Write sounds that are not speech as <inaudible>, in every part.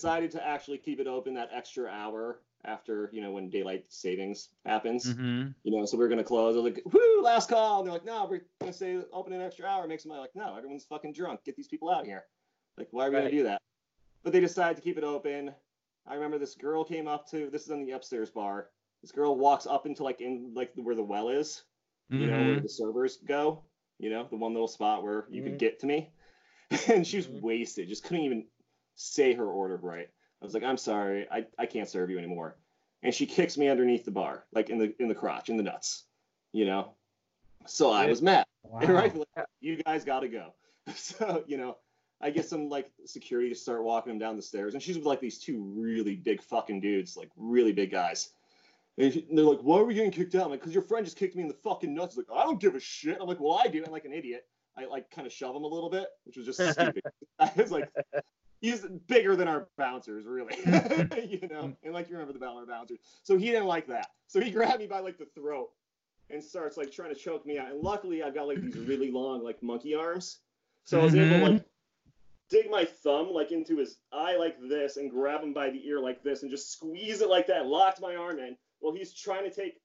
Decided to actually keep it open that extra hour after, you know, when daylight savings happens. Mm-hmm. You know, so we are gonna close. They're like, whoo, last call. And they're like, no, we're gonna stay open an extra hour. Make some money. Like, no, everyone's fucking drunk. Get these people out here. Like, why are we Right. gonna do that? But they decided to keep it open. I remember this girl came up to this is in the upstairs bar. This girl walks up into like in like where the well is, you know, where the servers go, you know, the one little spot where you Mhm. could get to me. <laughs> and she was Mhm. wasted, just couldn't even say her order right. I was like, I'm sorry, I, I can't serve you anymore. And she kicks me underneath the bar, like in the in the crotch, in the nuts, you know. So I was mad. <laughs> Wow. And rightfully, you guys gotta go. <laughs> So, you know, I get some like security to start walking them down the stairs, and she's with like these two really big fucking dudes, like really big guys. And and they're like, "Why are we getting kicked out?" I'm like, "Cause your friend just kicked me in the fucking nuts." He's like, "I don't give a shit." I'm like, "Well, I do." I'm like an idiot. I like kind of shove him a little bit, which was just <laughs> stupid. I was like, he's bigger than our bouncers, really. <laughs> <laughs> you know, and like you remember the Balmar bouncers. So he didn't like that. So he grabbed me by like the throat and starts like trying to choke me out. And luckily, I've got like these really long like monkey arms, so I was able to mm-hmm. like dig my thumb like into his eye like this and grab him by the ear like this and just squeeze it like that. Locked my arm in Well, he's trying to take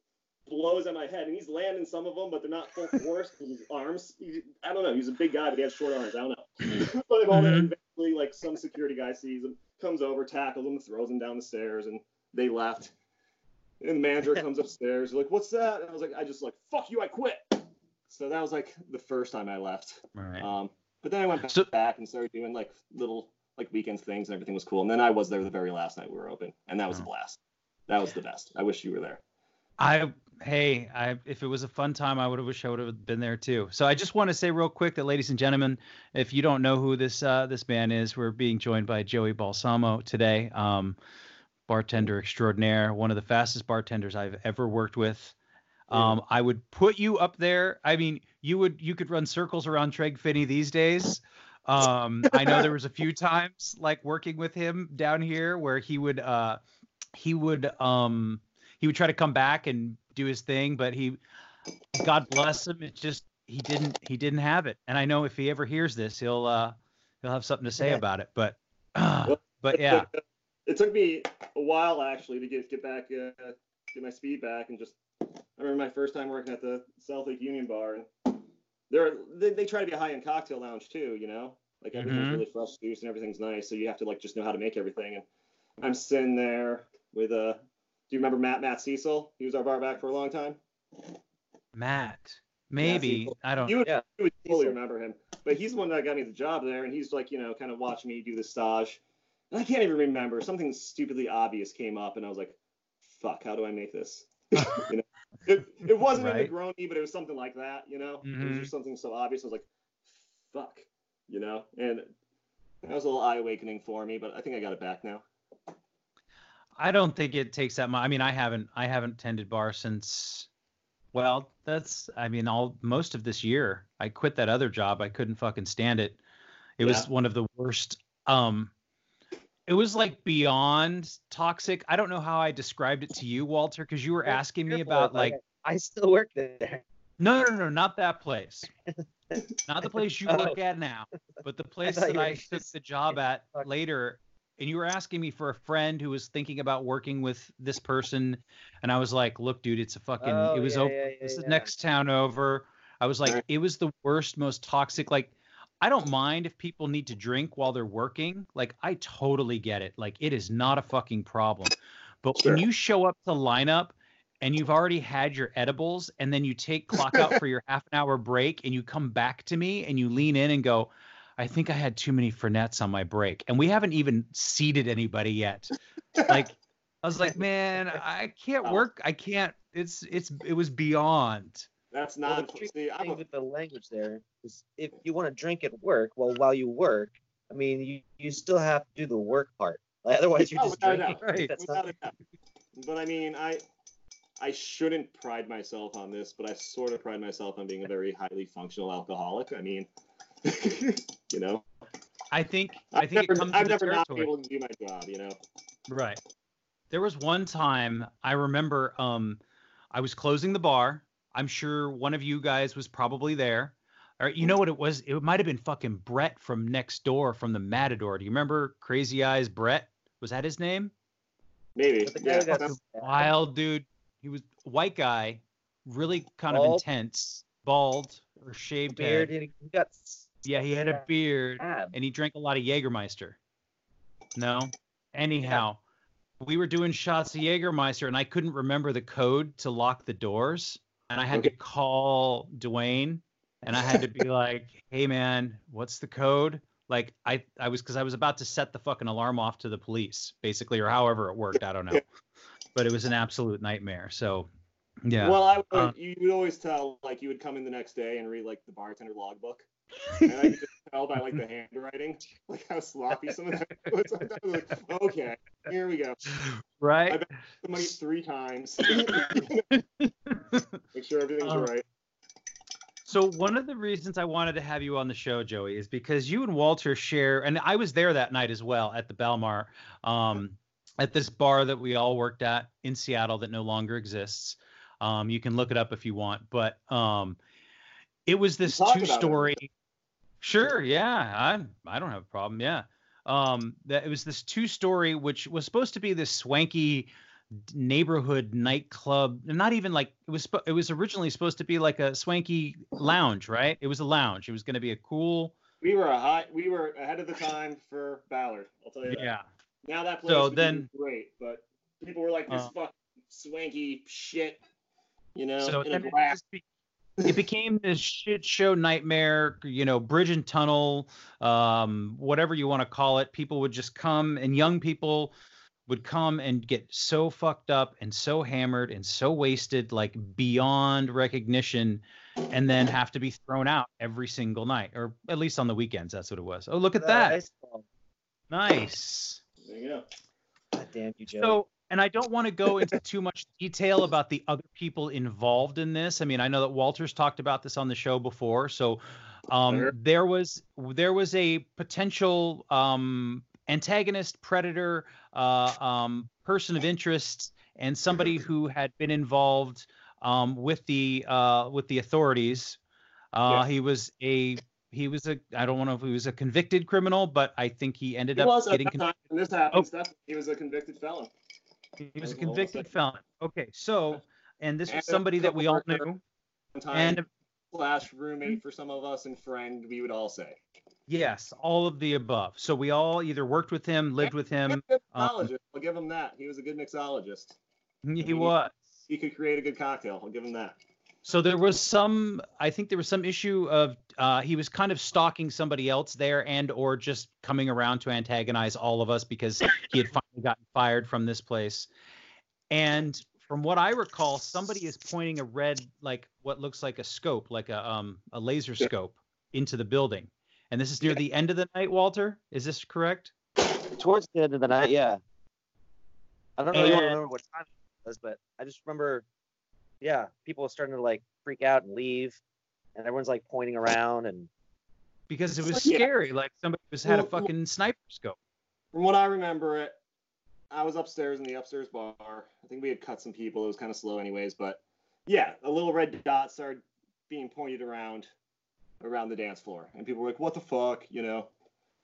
blows at my head, and he's landing some of them, but they're not full force <laughs> his arms. He, I don't know. He's a big guy, but he has short arms. I don't know. <clears throat> but all that Mhm. eventually, like some security guy sees him, comes over, tackles him, throws him down the stairs, and they left. And the manager <laughs> comes upstairs, like, "What's that?" And I was like, "I just like fuck you, I quit." So that was like the first time I left. Right. Um, but then I went So- back and started doing like little like weekend things, and everything was cool. And then I was there the very last night we were open, and that was a Oh. blast. That was the best. I wish you were there. I hey, I if it was a fun time, I would have wished I would have been there too. So I just want to say real quick that, ladies and gentlemen, if you don't know who this uh, this man is, we're being joined by Joey Balsamo today, um, bartender extraordinaire, one of the fastest bartenders I've ever worked with. Um, I would put you up there. I mean, you would you could run circles around Treg Finney these days. Um, I know there was a few times like working with him down here where he would uh, he would um, he would try to come back and do his thing, but he, God bless him, it just he didn't he didn't have it. And I know if he ever hears this, he'll uh he'll have something to say Yeah. about it. But <clears throat> but yeah, It took me a while actually to get get back, uh, get my speed back, and just. I remember my first time working at the South Lake Union Bar, and they're they, they try to be a high end cocktail lounge too, you know. Like everything's Mhm. really fresh juice and everything's nice, so you have to like just know how to make everything. And I'm sitting there with uh, do you remember Matt Matt Cecil? He was our bar back for a long time. Matt, maybe Cecil. I don't. You would, Yeah, you would totally Cecil. remember him. But he's the one that got me the job there, and he's like, you know, kind of watching me do the stage. And I can't even remember. Something stupidly obvious came up, and I was like, fuck, how do I make this? <laughs> you know, it, it wasn't Right. in the Negroni, but it was something like that, you know? It was Mhm. just something so obvious. I was like, fuck, you know? And that was a little eye awakening for me, but I think I got it back now. I don't think it takes that much. I mean, I haven't I haven't tended bar since. Well, that's I mean all most of this year. I quit that other job. I couldn't fucking stand it. It was one of the worst. Um, it was like beyond toxic. I don't know how I described it to you, Walter, because you were asking me about like I still work there. no, no, no, no, not that place. <laughs> Not the place you Oh. work at now, but the place that I took the job at later. And you were asking me for a friend who was thinking about working with this person, and I was like, "Look, dude, it's a fucking. Oh, it was yeah, over. yeah, yeah, this is next town over." I was like, it was the worst, most toxic. Like, I don't mind if people need to drink while they're working. Like, I totally get it. Like, it is not a fucking problem. But when you show up to lineup and you've already had your edibles and then you take clock out <laughs> for your half an hour break and you come back to me and you lean in and go, I think I had too many Fernets on my break. And we haven't even seated anybody yet. <laughs> Like, I was like, man, I can't oh. work. I can't. it's it's it was beyond. That's Well, not. the tricky see, I'm thing a, with the language there is if you want to drink at work, well, while you work, I mean, you, you still have to do the work part. Like, <laughs> otherwise, you're Oh, just without a drinking. Right. Not. But I mean, I I shouldn't pride myself on this, but I sort of pride myself on being a very highly functional alcoholic. I mean, <laughs> you know, I think I I've think never, it comes I've with the never not been able to do my job. You know, Right. There was one time I remember um I was closing the bar. I'm sure one of you guys was probably there. Or you know what it was? It might have been fucking Brett from next door from the Matador. Do you remember Crazy Eyes Brett? Was that his name? maybe. but the guy Yeah, that's- Wild dude. He was a white guy, really kind of intense, bald or shaved beard. head. He got Yeah, he had a beard stabbed. and he drank a lot of Jägermeister. No? Anyhow, we were doing shots of Jägermeister and I couldn't remember the code to lock the doors. And I had to call Dwayne and I had to be <laughs> like, hey man, what's the code? Like I, I was because I was about to set the fucking alarm off to the police, basically, or however it worked. I don't know. But it was an absolute nightmare. So yeah. Well, I would, Uh, you would always tell like you would come in the next day and read like the bartender logbook, and I could just tell by like the <laughs> handwriting, like how sloppy some of that was. <laughs> I was like, okay, here we go. right? The money three times. <laughs> Make sure everything's Um, right. So one of the reasons I wanted to have you on the show, Joey, is because you and Walter share, and I was there that night as well at the Balmar, um, at this bar that we all worked at in Seattle that no longer exists. Um, you can look it up if you want, but um, it was this it. two-story. Sure, yeah, I I don't have a problem. Yeah, um, that it was this two-story, which was supposed to be this swanky neighborhood nightclub not even like it was it was originally supposed to be like a swanky lounge right it was a lounge it was going to be a cool We were a high, we were ahead of the time for Ballard. I'll tell you that. yeah Now that place So then- great, but people were like this Uh, fucking swanky shit, you know, so in a glass. Just be- it became this shit show nightmare you know bridge and tunnel um whatever you want to call it. People would just come and young people would come and get so fucked up and so hammered and so wasted like beyond recognition and then have to be thrown out every single night or at least on the weekends that's what it was. Oh look at Uh, that. I nice. There you go. God damn you, Joe. So, and I don't want to go into too much detail about the other people involved in this. I mean, I know that Walter's talked about this on the show before. So, um, Sure. there was there was a potential um, antagonist, predator, uh, um, person of interest, and somebody who had been involved um, with the uh, with the authorities. Uh, Yes. He was a he was a I don't know if he was a convicted criminal, but I think he ended He up was getting that con- this happens. Definitely, he was a convicted felon. He was a As well as convicted felon. Okay, so and this was somebody that we all knew. And slash roommate for some of us and friend, we would all say. yes, all of the above. So we all either worked with him, lived with him. And a good um, mixologist. I'll give him that. He was a good mixologist. He was. He could create a good cocktail. I'll give him that. So there was some. I think there was some issue of uh, he was kind of stalking somebody else there, and or just coming around to antagonize all of us because he had finally gotten fired from this place. And from what I recall, somebody is pointing a red, like what looks like a scope, like a um a laser scope, into the building. And this is near the end of the night, Walter. Is this correct? Towards the end of the night, yeah. I don't really And- remember what time it was, but I just remember, yeah, people were starting to like freak out and leave, and everyone's like pointing around, and Because it was Yeah. scary. Like somebody was had a Well, well- fucking sniper scope. From what I remember, it. I was upstairs in the upstairs bar. I think we had cut some people. It was kind of slow, anyways. But yeah, a little red dot started being pointed around around the dance floor, and people were like, "What the fuck?" You know,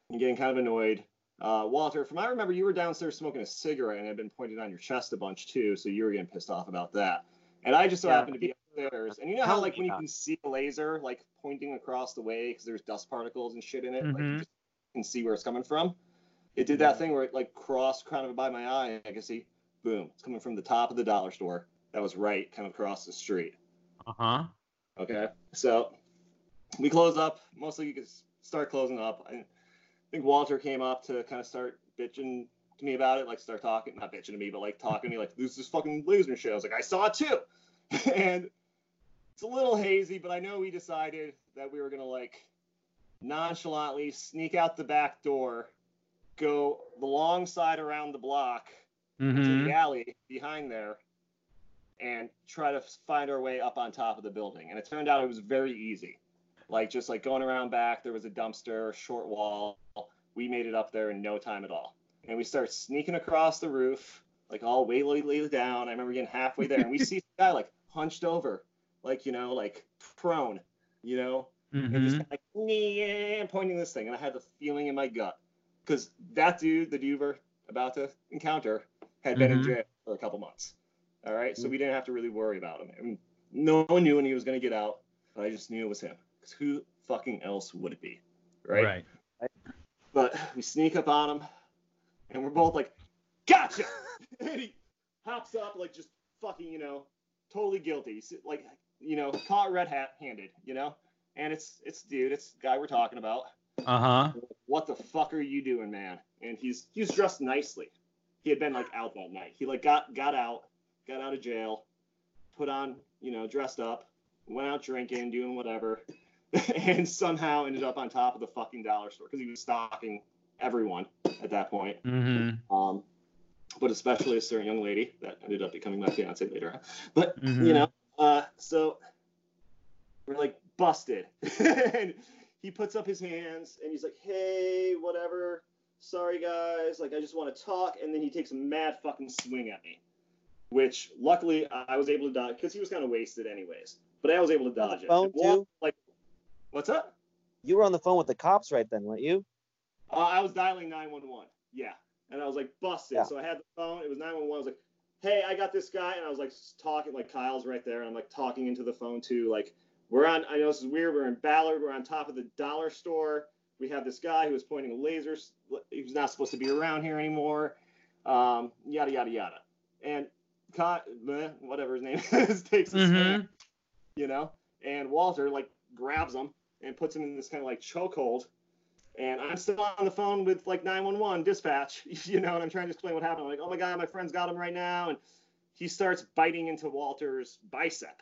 and getting kind of annoyed. Uh, Walter, from I remember, you were downstairs smoking a cigarette and had been pointed on your chest a bunch too, so you were getting pissed off about that. And I just so Yeah. happened to be upstairs, and you know how like when you can see a laser like pointing across the way because there's dust particles and shit in it, like you Mhm. just can see where it's coming from. It did that thing where it like crossed kind of by my eye. I could see, boom, it's coming from the top of the dollar store. That was right, kind of across the street. Uh huh. Okay, so we close up. Mostly you could start closing up. I think Walter came up to kind of start bitching to me about it, like start talking, not bitching to me, but like talking to me, like this is fucking loser shit. I was like, I saw it too. <laughs> and it's a little hazy, but I know we decided that we were gonna like nonchalantly sneak out the back door, go the long side around the block to Mhm. the alley behind there, and try to find our way up on top of the building. And it turned out it was very easy. Like just like going around back, there was a dumpster, short wall. We made it up there in no time at all. And we start sneaking across the roof, like all way down. I remember getting halfway there, and we see <laughs> the guy like hunched over, like you know, like prone, you know, and just Mhm. like yeah, pointing this thing. And I had the feeling in my gut because that dude, the dude we're about to encounter, had been in Mhm. jail for a couple months. All right, so we didn't have to really worry about him. I mean, no one knew when he was going to get out, but I just knew it was him. Because who fucking else would it be, right? Right. But we sneak up on him, and we're both like, "Gotcha!" <laughs> and he hops up like just fucking, you know, totally guilty, like you know, caught red hat handed, you know. And it's it's dude, it's the guy we're talking about. Uh huh. What the fuck are you doing, man? And he's he was dressed nicely. He had been like out that night. He like got got out, got out of jail, put on, you know, dressed up, went out drinking, doing whatever, <laughs> and somehow ended up on top of the fucking dollar store because he was stalking everyone at that point. Mhm. Um, but especially a certain young lady that ended up becoming my fiance later. on. But you Mhm. know, uh, so we're like busted, <laughs> and he puts up his hands and he's like, "Hey, whatever. Sorry guys, like I just want to talk." And then he takes a mad fucking swing at me, which luckily I was able to dodge because he was kind of wasted anyways. But I was able to dodge it. phone, too? Like, what's up? You were on the phone with the cops right then, weren't you? Uh, I was dialing 911. Yeah. And I was like busted. Yeah. So I had the phone. It was 911. I was like, hey, I got this guy. And I was like talking, like Kyle's right there. And I'm like talking into the phone too. Like, we're on, I know this is weird. We're in Ballard. We're on top of the dollar store. We have this guy who was pointing lasers. He was not supposed to be around here anymore. Um, yada, yada, yada. And bleh, whatever his name <laughs> is takes his Mhm. hand, you know, and Walter like grabs him and puts him in this kind of like chokehold. And I'm still on the phone with like 911 dispatch, <laughs> you know, and I'm trying to explain what happened. I'm like, oh my God, my friend's got him right now. And he starts biting into Walter's bicep.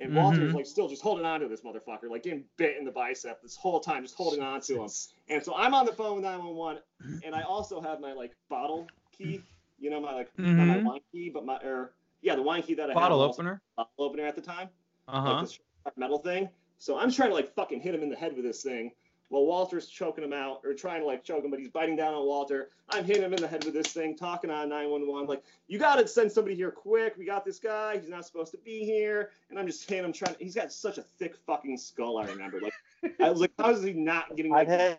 And Walter's Mhm. like still just holding on to this motherfucker, like getting bit in the bicep this whole time, just holding on to him. And so I'm on the phone with 911, <clears throat> and I also have my like bottle key, you know, my like not my Mhm. wine key, but my or yeah, the wine key that I Bottle had opener. bottle opener at the time Uh like huh. this metal thing. So I'm trying to like fucking hit him in the head with this thing while Walter's choking him out or trying to like choke him, but he's biting down on Walter. I'm hitting him in the head with this thing, talking on 911, like, you gotta send somebody here quick. We got this guy. He's not supposed to be here. And I'm just hitting him trying To, he's got such a thick fucking skull, I remember. Like I was like, how is he not getting like had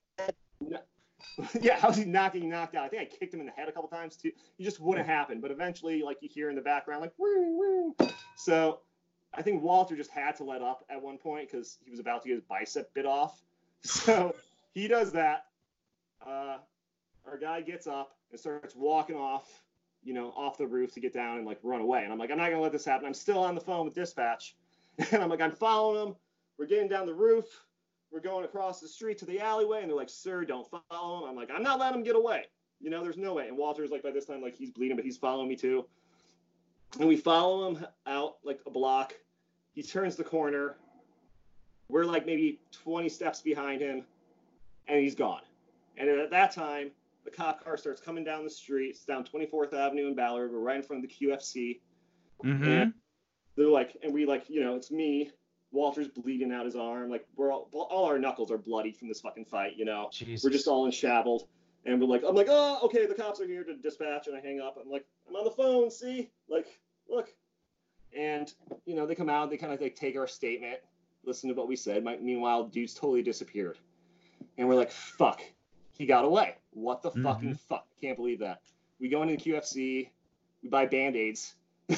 <laughs> yeah, how's he not getting knocked out? I think I kicked him in the head a couple times too. He just wouldn't happen. But eventually, like you hear in the background, like woo woo. So I think Walter just had to let up at one point because he was about to get his bicep bit off. So he does that. Uh, our guy gets up and starts walking off, you know, off the roof to get down and like run away. And I'm like, I'm not gonna let this happen. I'm still on the phone with dispatch, <laughs> and I'm like, I'm following him. We're getting down the roof. We're going across the street to the alleyway, and they're like, "Sir, don't follow him." I'm like, "I'm not letting him get away." You know, there's no way. And Walter's like, by this time, like he's bleeding, but he's following me too. And we follow him out like a block. He turns the corner. We're like maybe 20 steps behind him, and he's gone. And at that time, the cop car starts coming down the street. It's down 24th Avenue in Ballard. We're right in front of the QFC. Mm-hmm. They're like, and we like, you know, it's me. Walter's bleeding out his arm. Like we're all, all our knuckles are bloody from this fucking fight. You know, Jesus. we're just all in shabbled. And we're like, I'm like, oh, okay, the cops are here to dispatch, and I hang up. I'm like, I'm on the phone. See, like, look. And you know, they come out, they kind of like take our statement, listen to what we said. My, meanwhile, dude's totally disappeared, and we're like, fuck, he got away. What the fucking fuck? Can't believe that. We go into the QFC, we buy band aids, <laughs> you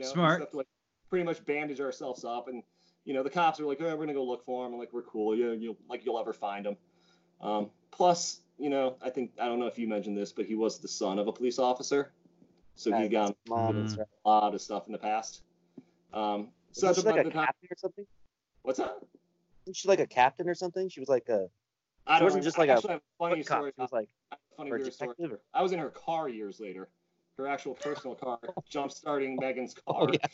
know, Smart. stuff to like pretty much bandage ourselves up, and you know, the cops are like, oh, we're gonna go look for him. I'm like, we're cool. Yeah, you'll like you'll ever find him. Um, plus, you know, I think I don't know if you mentioned this, but he was the son of a police officer, so he got mom and Mhm. stuff. a lot of stuff in the past. Um, so that's like about a the time. captain or something? What's up? Wasn't she like a captain or something? She was like a I don't wasn't remember. just I like a have a funny story. She was like I have a funny or story. Or, I was in her car years later, her actual personal car, <laughs> jump starting Megan's car. Oh, yeah. <laughs>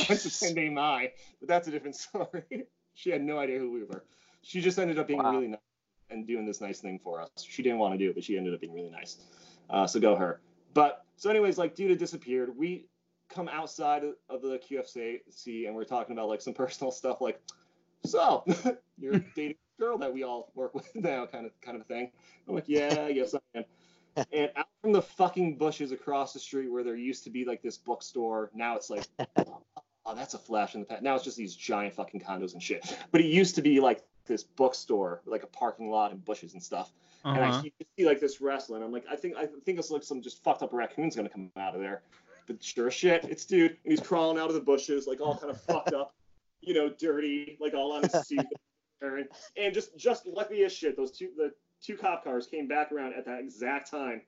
I went to Tendai Mai, but that's a different <laughs> story. she had no idea who we were. She just ended up being Wow. really nice and doing this nice thing for us. She didn't want to do it, but she ended up being really nice. Uh, so go her. But so, anyways, like Duda disappeared. We come outside of- of the QFC and we're talking about like some personal stuff, like, so <laughs> you're dating a girl that we all work with <laughs> now, kind of kind of thing. I'm like, yeah, yes, I am. <laughs> And out from the fucking bushes across the street where there used to be like this bookstore, now it's like, oh, that's a flash in the past. Now it's just these giant fucking condos and shit. But it used to be like this bookstore, like a parking lot and bushes and stuff. And I Uh-huh. see, you see like this wrestling. I'm like, I think I think it's like some just fucked up raccoon's gonna come out of there. But sure as shit, it's dude, and he's crawling out of the bushes, like all kind of fucked up, you know, dirty, like all on his suit, and and just just lucky as shit, those two the two cop cars came back around at that exact time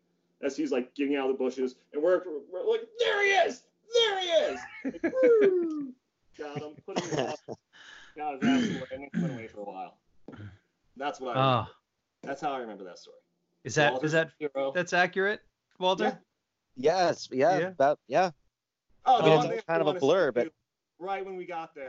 as he's like getting out of the bushes, and we're, we're like, there he is, there he is, Like, <laughs> woo! got him, put him in the house, got his ass away, and then went away for a while. That's what I. Remember. Ah, That's how I remember that story. is that Walter's is that hero. that's accurate, Walter? Yeah. Yes, yeah, Yeah. about yeah. Oh, I mean, it's kind of a blur, but- right when we got there,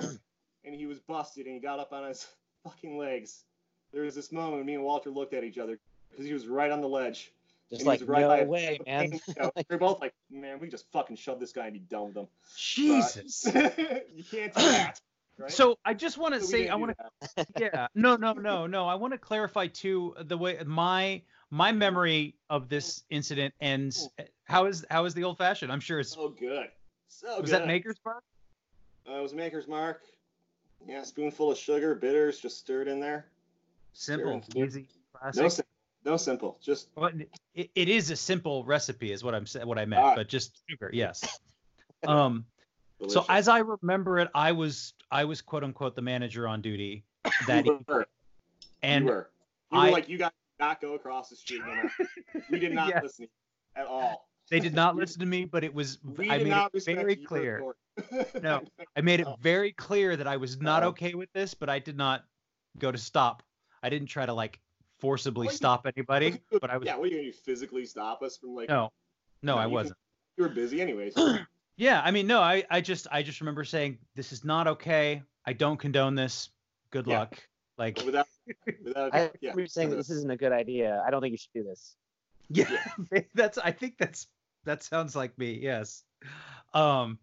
and he was busted, and he got up on his <laughs> fucking legs. There was this moment when me and Walter looked at each other because he was right on the ledge. Just and like he was right no by a- way, man. You know, we we're both like, man, we just fucking shove this guy and be done with him. But- Jesus. <laughs> you can't do that. <clears throat> Right? So I just want to So say I want to <laughs> yeah no no no no I want to clarify too the way my my memory of this incident ends. How is how is the old fashioned? I'm sure it's So good. So was good. that Maker's Mark? Uh, it was Maker's Mark. Yeah, spoonful of sugar, bitters, just stirred in there. Simple, Sure. easy, No, classic. sim- no simple. Just Well, it, it is a simple recipe, is what I'm what I meant, Ah. but just sugar, yes. <laughs> Um, delicious. so as I remember it, I was I was quote unquote the manager on duty <coughs> that you were. and you were. You I- were like, you guys did not go across the street. No. We did <laughs> not Yeah. listen at all. they did not <laughs> listen to me, but it was We I made not it very clear. authority. No. <laughs> I made it Oh. very clear that I was not okay with this, but I did not go to stop. I didn't try to like forcibly Well, stop anybody, <laughs> but I was Yeah, what are you gonna do? Physically stop us from like? no, no, No, I you wasn't. You were busy anyways. <clears throat> Yeah, I mean, no, I, I just, I just remember saying, this is not okay. I don't condone this. Good Yeah. luck. Like, without, without, <laughs> I yeah. remember saying this isn't a good idea. I don't think you should do this. yeah, that's, I think that's, that sounds like me. Yes. Um,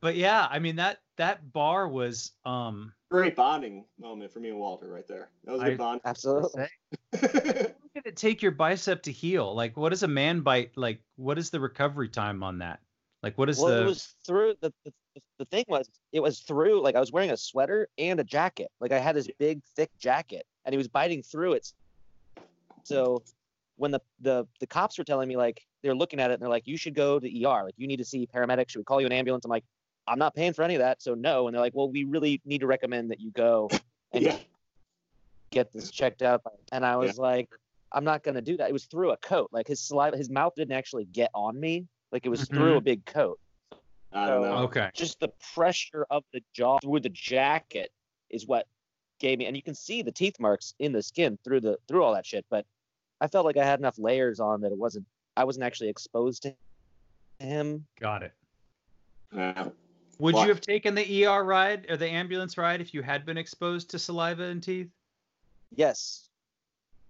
but yeah, I mean, that, that bar was, um, great bonding moment for me and Walter right there. That was a good bond. Absolutely. <laughs> how long did it take your bicep to heal? Like, what is a man bite? Like, what is the recovery time on that? Like, what is well, the, it was through the, the the thing was it was through like I was wearing a sweater and a jacket. Like I had this big thick jacket and he was biting through it. So when the the the cops were telling me like they're looking at it and they're like you should go to ER like you need to see paramedics should we call you an ambulance I'm like I'm not paying for any of that so no and they're like well we really need to recommend that you go and yeah. get this checked out and I was like I'm not gonna do that it was through a coat like his saliva his mouth didn't actually get on me like it was mm-hmm. through a big coat I don't know. okay. just the pressure of the jaw through the jacket is what gave me and you can see the teeth marks in the skin through the through all that shit but i felt like i had enough layers on that it wasn't i wasn't actually exposed to him Got it. Yeah. Would Why? you have taken the ER ride or the ambulance ride if you had been exposed to saliva and teeth? yes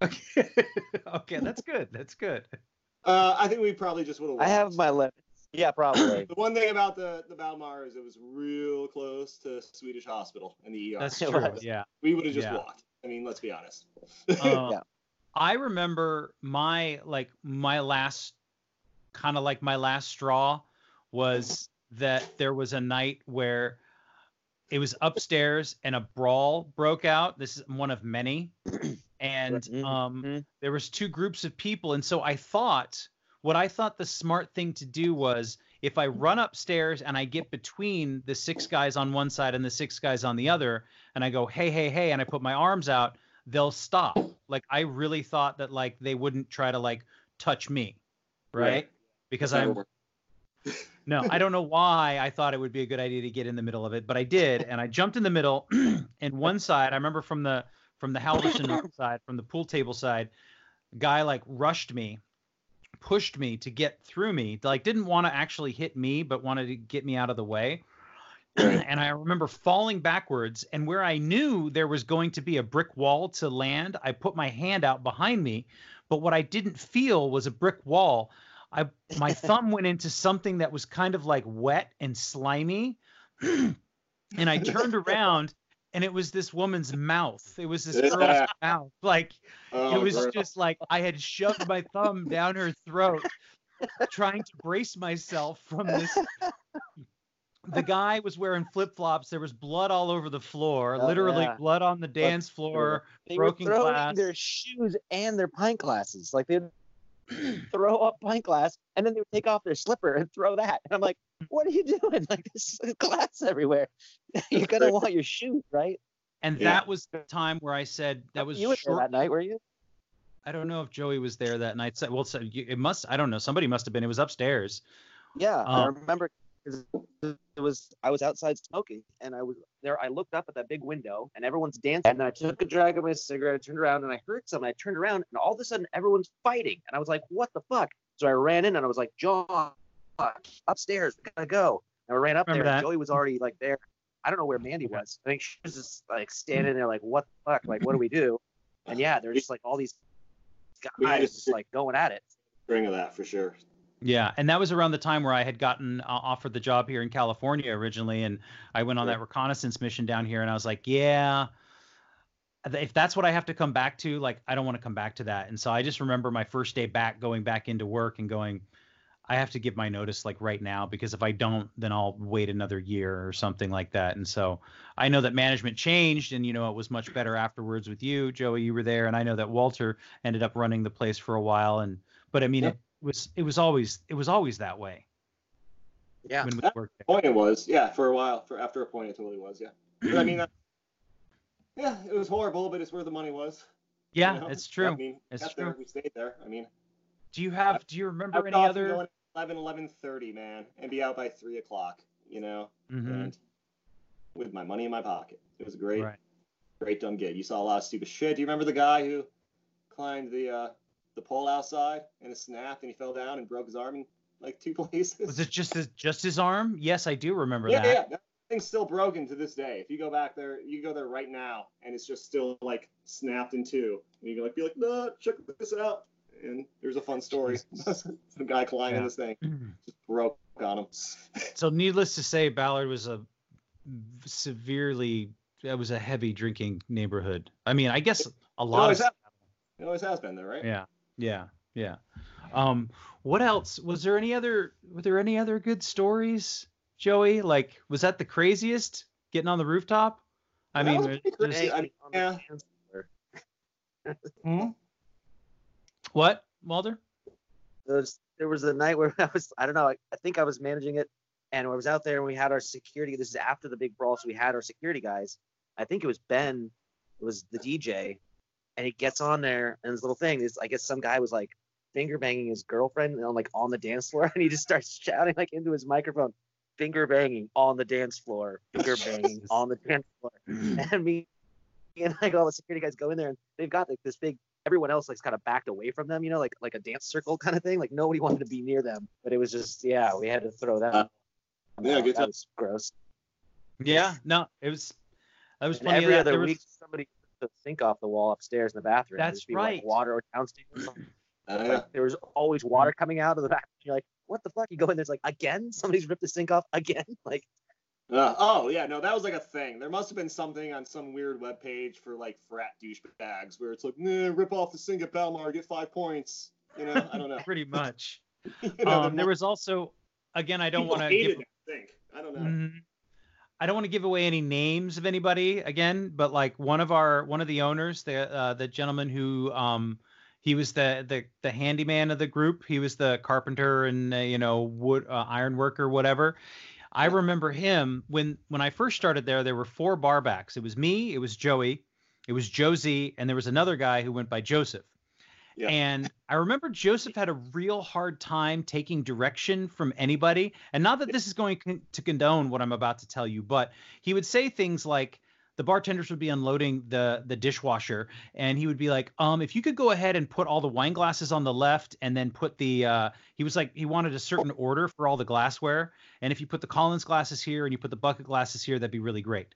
Okay, <laughs> okay, that's good. That's good. Uh, I think we probably just would have. i have my limits yeah probably <clears throat> The one thing about the the Balmar is it was real close to Swedish Hospital and the ER. That's true. Yeah. we would have just yeah. walked. I mean, let's be honest. Um, <laughs> Yeah. I remember my like my last kind of like my last straw was that there was a night where it was upstairs and a brawl broke out. This is one of many. <clears throat> And Mhm. um Mhm. there was two groups of people and so I thought what I thought the smart thing to do was if I run upstairs and I get between the six guys on one side and the six guys on the other and I go hey hey hey and I put my arms out they'll stop. Like I really thought that like they wouldn't try to like touch me, right? Right. Because I'm worked. No, I don't know why I thought it would be a good idea to get in the middle of it, but I did, and I jumped in the middle. <clears throat> and one side, I remember from the from the Halverson <coughs> side, from the pool table side, guy like rushed me, pushed me to get through me, like didn't want to actually hit me, but wanted to get me out of the way. <clears throat> And I remember falling backwards. And where I knew there was going to be a brick wall to land, I put my hand out behind me. But what I didn't feel was a brick wall. I my thumb went into something that was kind of like wet and slimy, and I turned <laughs> around. And it was this woman's mouth. It was this girl's mouth. Like Oh, it was gross. just like I had shoved my thumb down her throat, trying to brace myself from this. <laughs> The guy was wearing flip flops. There was blood all over the floor, Oh, literally yeah. blood on the dance floor. They broken were throwing glass. their shoes and their pint glasses. Like they'd <clears throat> throw up pint glass and then they would take off their slipper and throw that. And I'm like, what are you <laughs> doing? Like this <laughs> glass everywhere. <laughs> You're gonna want your shoes, right? And Yeah. that was the time where I said that was you were there short. that night, were you? I don't know if Joey was there that night. So- Well, so you- it must. I don't know. Somebody must have been. It was upstairs. Yeah, I Um, remember 'cause it was I was outside smoking and I was there. I looked up at that big window and everyone's dancing. And I took a drag of my cigarette, I turned around and I heard something. I turned around and all of a sudden everyone's fighting. And I was like, what the fuck? So I ran in and I was like, John, upstairs, we gotta go. And I ran up Remember there. that. And Joey was already like there. I don't know where Mandy was. I think she was just like standing there like, what the fuck? Like, what do we do? And yeah, they're just like all these guys just like going at it. String of that for sure. Yeah, and that was around the time where I had gotten uh, offered the job here in California originally, and I went on that reconnaissance mission down here, and I was like, yeah, if that's what I have to come back to, like, I don't want to come back to that. And so I just remember my first day back, going back into work and going, I have to give my notice like right now because if I don't, then I'll wait another year or something like that. And so I know that management changed, and you know it was much better afterwards with you, Joey. You were there, and I know that Walter ended up running the place for a while, and but I mean Yeah. it was it was always it was always that way Yeah. when we That worked. Point it was, yeah, for a while. For after a point, it totally was, yeah. But I mean, <clears throat> uh, yeah, it was horrible, but it's where the money was. you Yeah, know? it's true. I mean, It's true. There, we stayed there. I mean, Do you have? Do you remember I any other? go in at 11, 11:30, man, and be out by three o'clock. You know, Mhm. and with my money in my pocket. It was a great, Right. great dumb gig. You saw a lot of stupid shit. Do you remember the guy who climbed the uh, the pole outside and it snapped and he fell down and broke his arm in like two <laughs> places? Was it just his just his arm? Yes, I do remember yeah, that. yeah, that thing's still broken to this day. If you go back there, you go there right now, and it's just still like snapped in two. And you can like be like, no, check this out. And there's a fun story. <laughs> <laughs> Some guy climbing Yeah. this thing <clears throat> just broke on him. So needless to say, Ballard was a severely it was a heavy drinking neighborhood. I mean, I guess a It lot always, of has, it always has been there, right? yeah, yeah, yeah. Um, what else? Was there any other? Were there any other good stories, Joey? Like, was that the craziest? Getting on the rooftop? I That mean, was there's- pretty. I mean, yeah. dance floor. what, Walter? there was there was a night where <laughs> I was I don't know I, I think I was managing it and I was out there and we had our security this is after the big brawl so we had our security guys I think it was Ben it was the DJ and he gets on there and this little thing is I guess some guy was like finger banging his girlfriend on like on the dance floor <laughs> and he just starts shouting like into his microphone finger banging on the dance floor finger <laughs> banging on the dance floor <clears throat> and me and like all the security guys go in there and they've got like this big everyone else like kind of backed away from them, you know, like like a dance circle kind of thing. Like nobody wanted to be near them. But it was just yeah, we had to throw that. Uh, yeah, good that time. was gross. Yeah, no, it was. That was And funny. every that other there was- week, somebody took the sink off the wall upstairs in the bathroom. There'd That's just be, like, right. water or downstairs. <clears throat> Uh. Like, there was always water coming out of the bathroom. You're like, what the fuck? You go in there's like again, <laughs> somebody's ripped the sink off again. <laughs> Like Uh, oh yeah, no, that was like a thing. There must have been something on some weird web page for like frat douchebags where it's like, nah, rip off the sink at Balmar, get five points. You know, I don't know. <laughs> pretty much. You know, Um, there was also, again, I don't want to hated give. that sink. I don't know. Mhm. I don't want to give away any names of anybody again, but like one of our one of the owners, the uh, the gentleman who um he was the the the handyman of the group. He was the carpenter and uh, you know wood uh, iron worker, whatever. I remember him when when I first started there. There were four barbacks. It was me, it was Joey, it was Josie, and there was another guy who went by Joseph. Yeah. And I remember Joseph had a real hard time taking direction from anybody. And not that this is going con- to condone what I'm about to tell you, but he would say things like, the bartenders would be unloading the the dishwasher, and he would be like, um, if you could go ahead and put all the wine glasses on the left, and then put the uh, he was like he wanted a certain order for all the glassware, and if you put the Collins glasses here and you put the bucket glasses here, that'd be really great.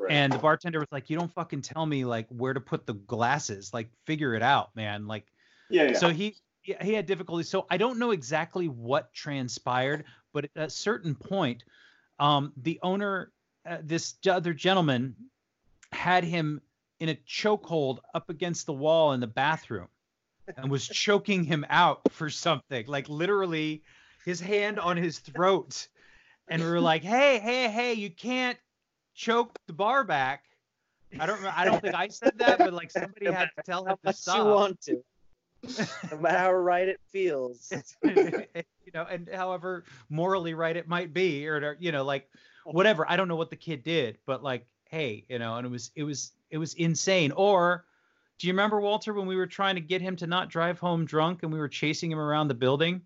Right. And the bartender was like, you don't fucking tell me like where to put the glasses, like figure it out, man, like. yeah, yeah. So he he had difficulty. So I don't know exactly what transpired, but at a certain point, um, the owner, uh, this other gentleman, had him in a chokehold up against the wall in the bathroom, and was <laughs> choking him out for something, like literally, his hand on his throat, and we were like, "Hey, hey, hey, you can't choke the bar back." I don't. I don't think I said that, but like somebody had to tell him to stop. you want to. No matter how right it feels. <laughs> you know, and however morally right it might be, or you know, like whatever. I don't know what the kid did, but like, hey, you know, and it was it was it was insane. Or do you remember Walter when we were trying to get him to not drive home drunk and we were chasing him around the building?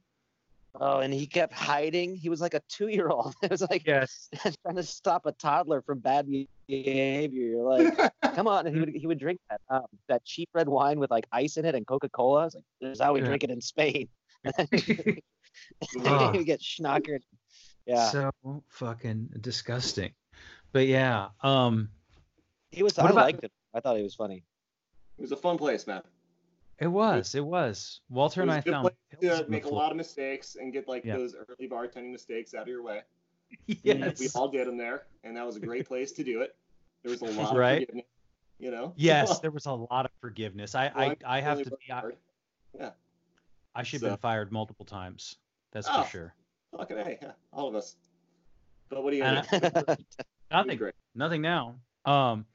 Oh, and he kept hiding. He was like a two-year-old. <laughs> It was like Yes. <laughs> trying to stop a toddler from bad behavior. You're like, <laughs> come on. And he would he would drink that um, that cheap red wine with like ice in it and Coca-Cola. It's like this is how we Yeah. drink it in Spain. He would get schnockered. Yeah, So fucking disgusting. But yeah, um, he was. I about- liked it. I thought he was funny. it was a fun place, man. It was, it was. Walter It and was I a good found to make a lot of mistakes and get like Yeah. those early bartending mistakes out of your way. <laughs> Yes. We all did them there, and that was a great place to do it. There was a <laughs> lot Right. of forgiveness, you know. Yes, <laughs> there was a lot of forgiveness. I Well, I, I have really to be. I, yeah. I should have So- been fired multiple times. That's Oh. for sure. Fucking a, yeah, all of us. But what do you And gonna? Nothing. Great. Nothing now. Um,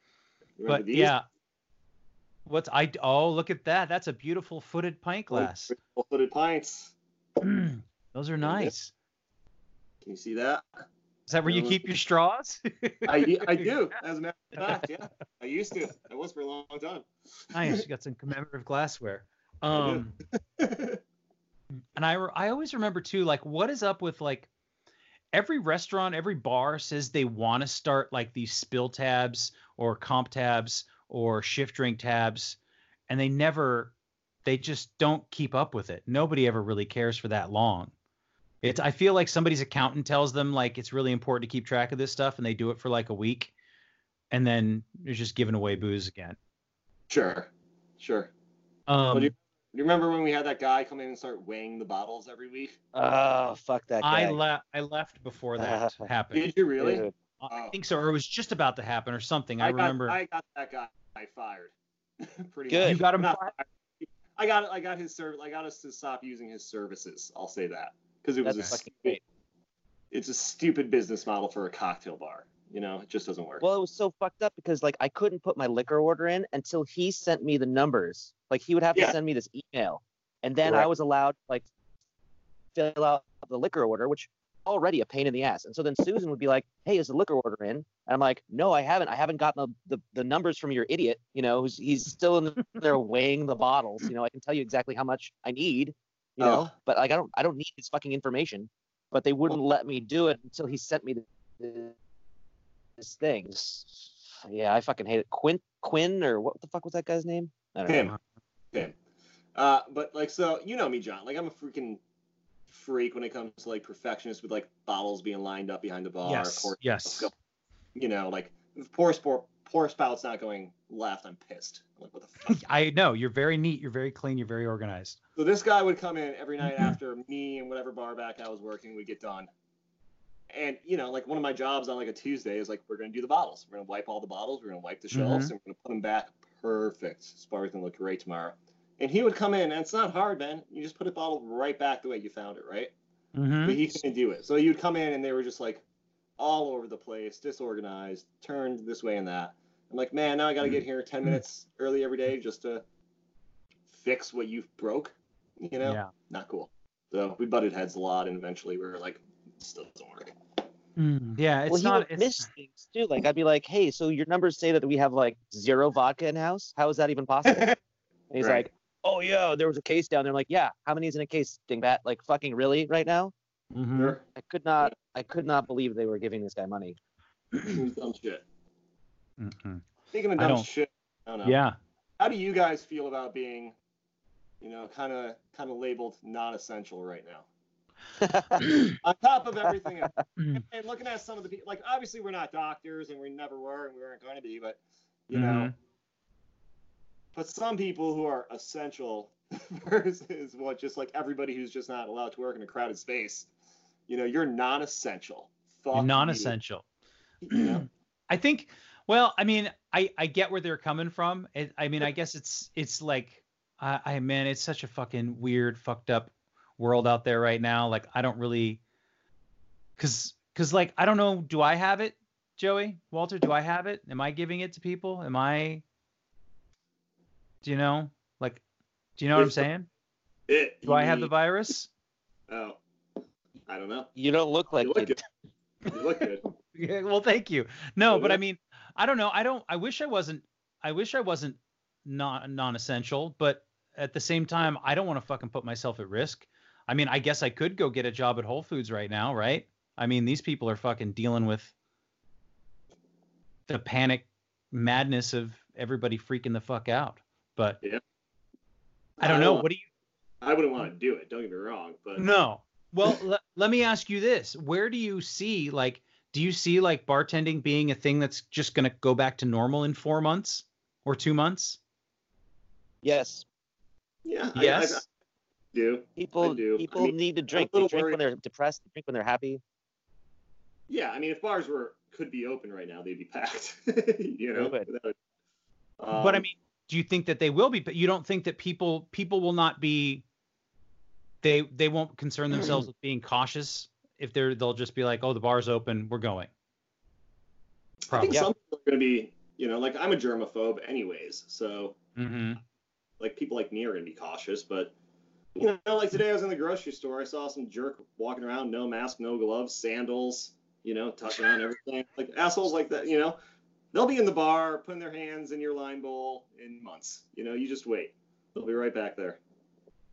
but yeah. What's I? Oh, look at that. That's a beautiful footed pint glass. Full-footed pints. <clears throat> Those are nice. Can you see that? Is that where you keep your straws? I, I <laughs> do, as a matter of fact, yeah. I used to. I was for a long time. nice. You got some commemorative glassware. <laughs> Um, and I I always remember too, like what is up with like every restaurant, every bar says they want to start like these spill tabs or comp tabs or shift drink tabs, and they never, they just don't keep up with it. Nobody ever really cares for that long. It's I feel like somebody's accountant tells them like it's really important to keep track of this stuff, and they do it for like a week, and then they're just giving away booze again. Sure, sure. Um, do you- You remember when we had that guy come in and start weighing the bottles every week? oh, fuck that guy. I left. I left before that <laughs> happened. Did you really? Dude. I Oh. think so, or it was just about to happen, or something. I, got, remember. I got that guy fired. <laughs> Pretty Good. much. You got him Not fired? I got I got his service. I got us to stop using his services. I'll say that because it was That's a stupid, great. it's a stupid business model for a cocktail bar. You know, it just doesn't work. Well, it was so fucked up because like I couldn't put my liquor order in until he sent me the numbers. Like he would have Yeah. to send me this email, and then I was allowed like fill out the liquor order, which already a pain in the ass. And so then Susan would be like, "Hey, is the liquor order in?" And I'm like, "No, I haven't. I haven't gotten the, the, the numbers from your idiot. You know, who's he's still in <laughs> there weighing the bottles. You know, I can tell you exactly how much I need. You know, Ugh. but like I don't I don't need his fucking information. But they wouldn't let me do it until he sent me the, this thing. Yeah, I fucking hate it. Quinn Quinn or what the fuck was that guy's name? I don't know. Him. Him. Uh, but like, so you know me, John. Like, I'm a freaking freak when it comes to like perfectionist with like bottles being lined up behind the bar. yes. pour- Yes. <laughs> You know, like poor sport pour spout's not going left, I'm pissed. I'm like, what the <laughs> fuck? I know you're very neat. You're very clean. You're very organized. So this guy would come in every night mm-hmm. after me and whatever bar back I was working would get done. And you know, like one of my jobs on like a Tuesday is like we're gonna do the bottles. We're gonna wipe all the bottles. We're gonna wipe the shelves, mm-hmm. and we're gonna put them back perfect. This bar's gonna look great tomorrow. And he would come in, and it's not hard, man. You just put a bottle right back the way you found it, right? Mm-hmm. But he couldn't do it. So you'd come in, and they were just like all over the place, disorganized, turned this way and that. I'm like, man, now I gotta get here ten minutes early every day just to fix what you've broke. You know? Yeah. not cool. So we butted heads a lot, and eventually we were like, it still doesn't work. Mm, Yeah. It's well, he not. would It's, miss things too. Like I'd be like, "Hey, so your numbers say that we have like zero vodka in house. How is that even possible?" <laughs> And he's Right. like, "Oh yeah, there was a case down there." I'm like, "Yeah, how many is in a case, dingbat? Like fucking really right now?" Mhm. I could not, I could not believe they were giving this guy money. It was dumb shit. Mm-mm. Speaking of I dumb don't- shit, I don't know. Yeah. How do you guys feel about being, you know, kind of kind of labeled non-essential right now? <laughs> On top of everything, else. Mm. and looking at some of the people, like obviously we're not doctors and we never were and we weren't going to be, but you know, Mhm. But some people who are essential <laughs> versus what just like everybody who's just not allowed to work in a crowded space, you know, you're non-essential. Fuck you, non-essential. <clears throat> You know? I think. Well, I mean, I I get where they're coming from. It, I mean, I guess it's it's like, I, I man, it's such a fucking weird, fucked up world out there right now. Like, I don't really, cause cause like I don't know. Do I have it, Joey Walter? Do I have it? Am I giving it to people? Am I? Do you know? Like, do you know what I'm saying? It, Do I have the virus? Oh, I don't know. you don't look like you look it. good. You look good. <laughs> Yeah, well, thank you. No, Well, but I mean, I don't know. I don't. I wish I wasn't. I wish I wasn't non non-essential, but at the same time, I don't want to fucking put myself at risk. I mean, I guess I could go get a job at Whole Foods right now, right? I mean, these people are fucking dealing with the panic madness of everybody freaking the fuck out. But Yeah. I don't know. What do you? I wouldn't want to do it. Don't get me wrong, but No. Well, le- let me ask you this: Where do you see like? Do you see like bartending being a thing that's just going to go back to normal in four months or two months? Yes, yeah, I- I, Yes. I do. people do. I people mean, need to drink. They drink worried- when they're depressed. They drink when they're happy. Yeah, I mean, if bars were could be open right now, they'd be packed. <laughs> you know. They would. without- but I um, mean, do you think that they will be? But you don't think that people people will not be. They they won't concern themselves with being cautious if they're they'll just be like, oh, the bar's open, we're going. I think Probably. some people are going to be, you know, like I'm a germaphobe, anyways. So hmm like people like me are going to be cautious, but you know, like today I was in the grocery store, I saw some jerk walking around, no mask, no gloves, sandals, you know, touching on everything, like assholes like that, you know. They'll be in the bar, putting their hands in your line bowl in months. You know, you just wait. They'll be right back there.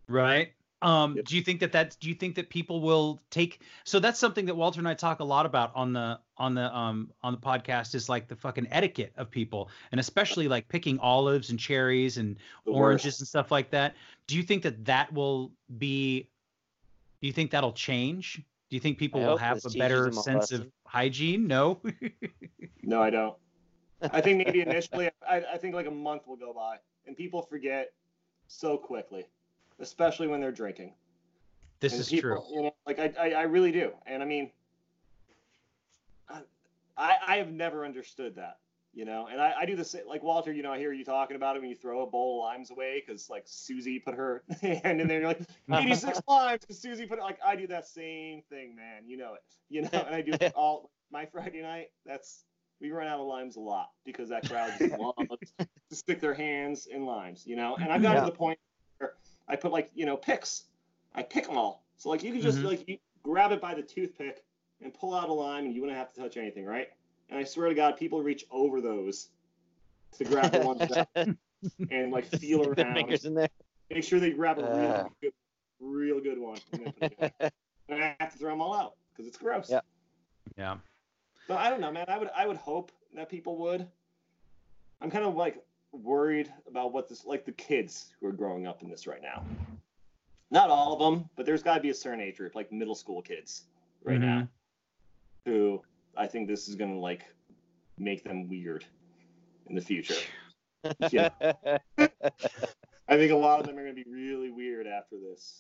Right. Um, Yep. do you think that that do you think that people will take so that's something that Walter and I talk a lot about on the on the um on the podcast is like the fucking etiquette of people and especially like picking olives and cherries and The oranges worst. and stuff like that. Do you think that that will be do you think that'll change? Do you think people I will have a better them a sense of hygiene? No. <laughs> No, I don't. I think maybe initially, I, I think like a month will go by, and people forget so quickly, especially when they're drinking. this And is people, true. You know, like I, I, I really do, and I mean, I, I have never understood that. You know, and I, I do the same. Like Walter, you know, I hear you talking about it when you throw a bowl of limes away because like Susie put her <laughs> hand in there. You're like 86 <laughs> limes because Susie put it. Like I do that same thing, man. You know it. You know, and I do it all my Friday night. That's we run out of limes a lot because that crowd just <laughs> loves to stick their hands in limes. You know, and I've gotten Yeah. to the point where I put like you know picks. I pick them all. So like you can just Mhm. like you grab it by the toothpick and pull out a lime, and you wouldn't have to touch anything, right? And I swear to God, people reach over those to grab the ones that <laughs> and like feel Stick their around. fingers in there. Make sure they grab a real Uh. good, real good one. <laughs> And, then put it in. and I have to throw them all out because it's gross. Yeah. Yeah. But I don't know, man. I would I would hope that people would. I'm kind of like worried about what this like the kids who are growing up in this right now. Not all of them, but there's got to be a certain age group, like middle school kids, right now, mm-hmm. who I think this is gonna like make them weird in the future. Yeah, <laughs> I think a lot of them are gonna be really weird after this.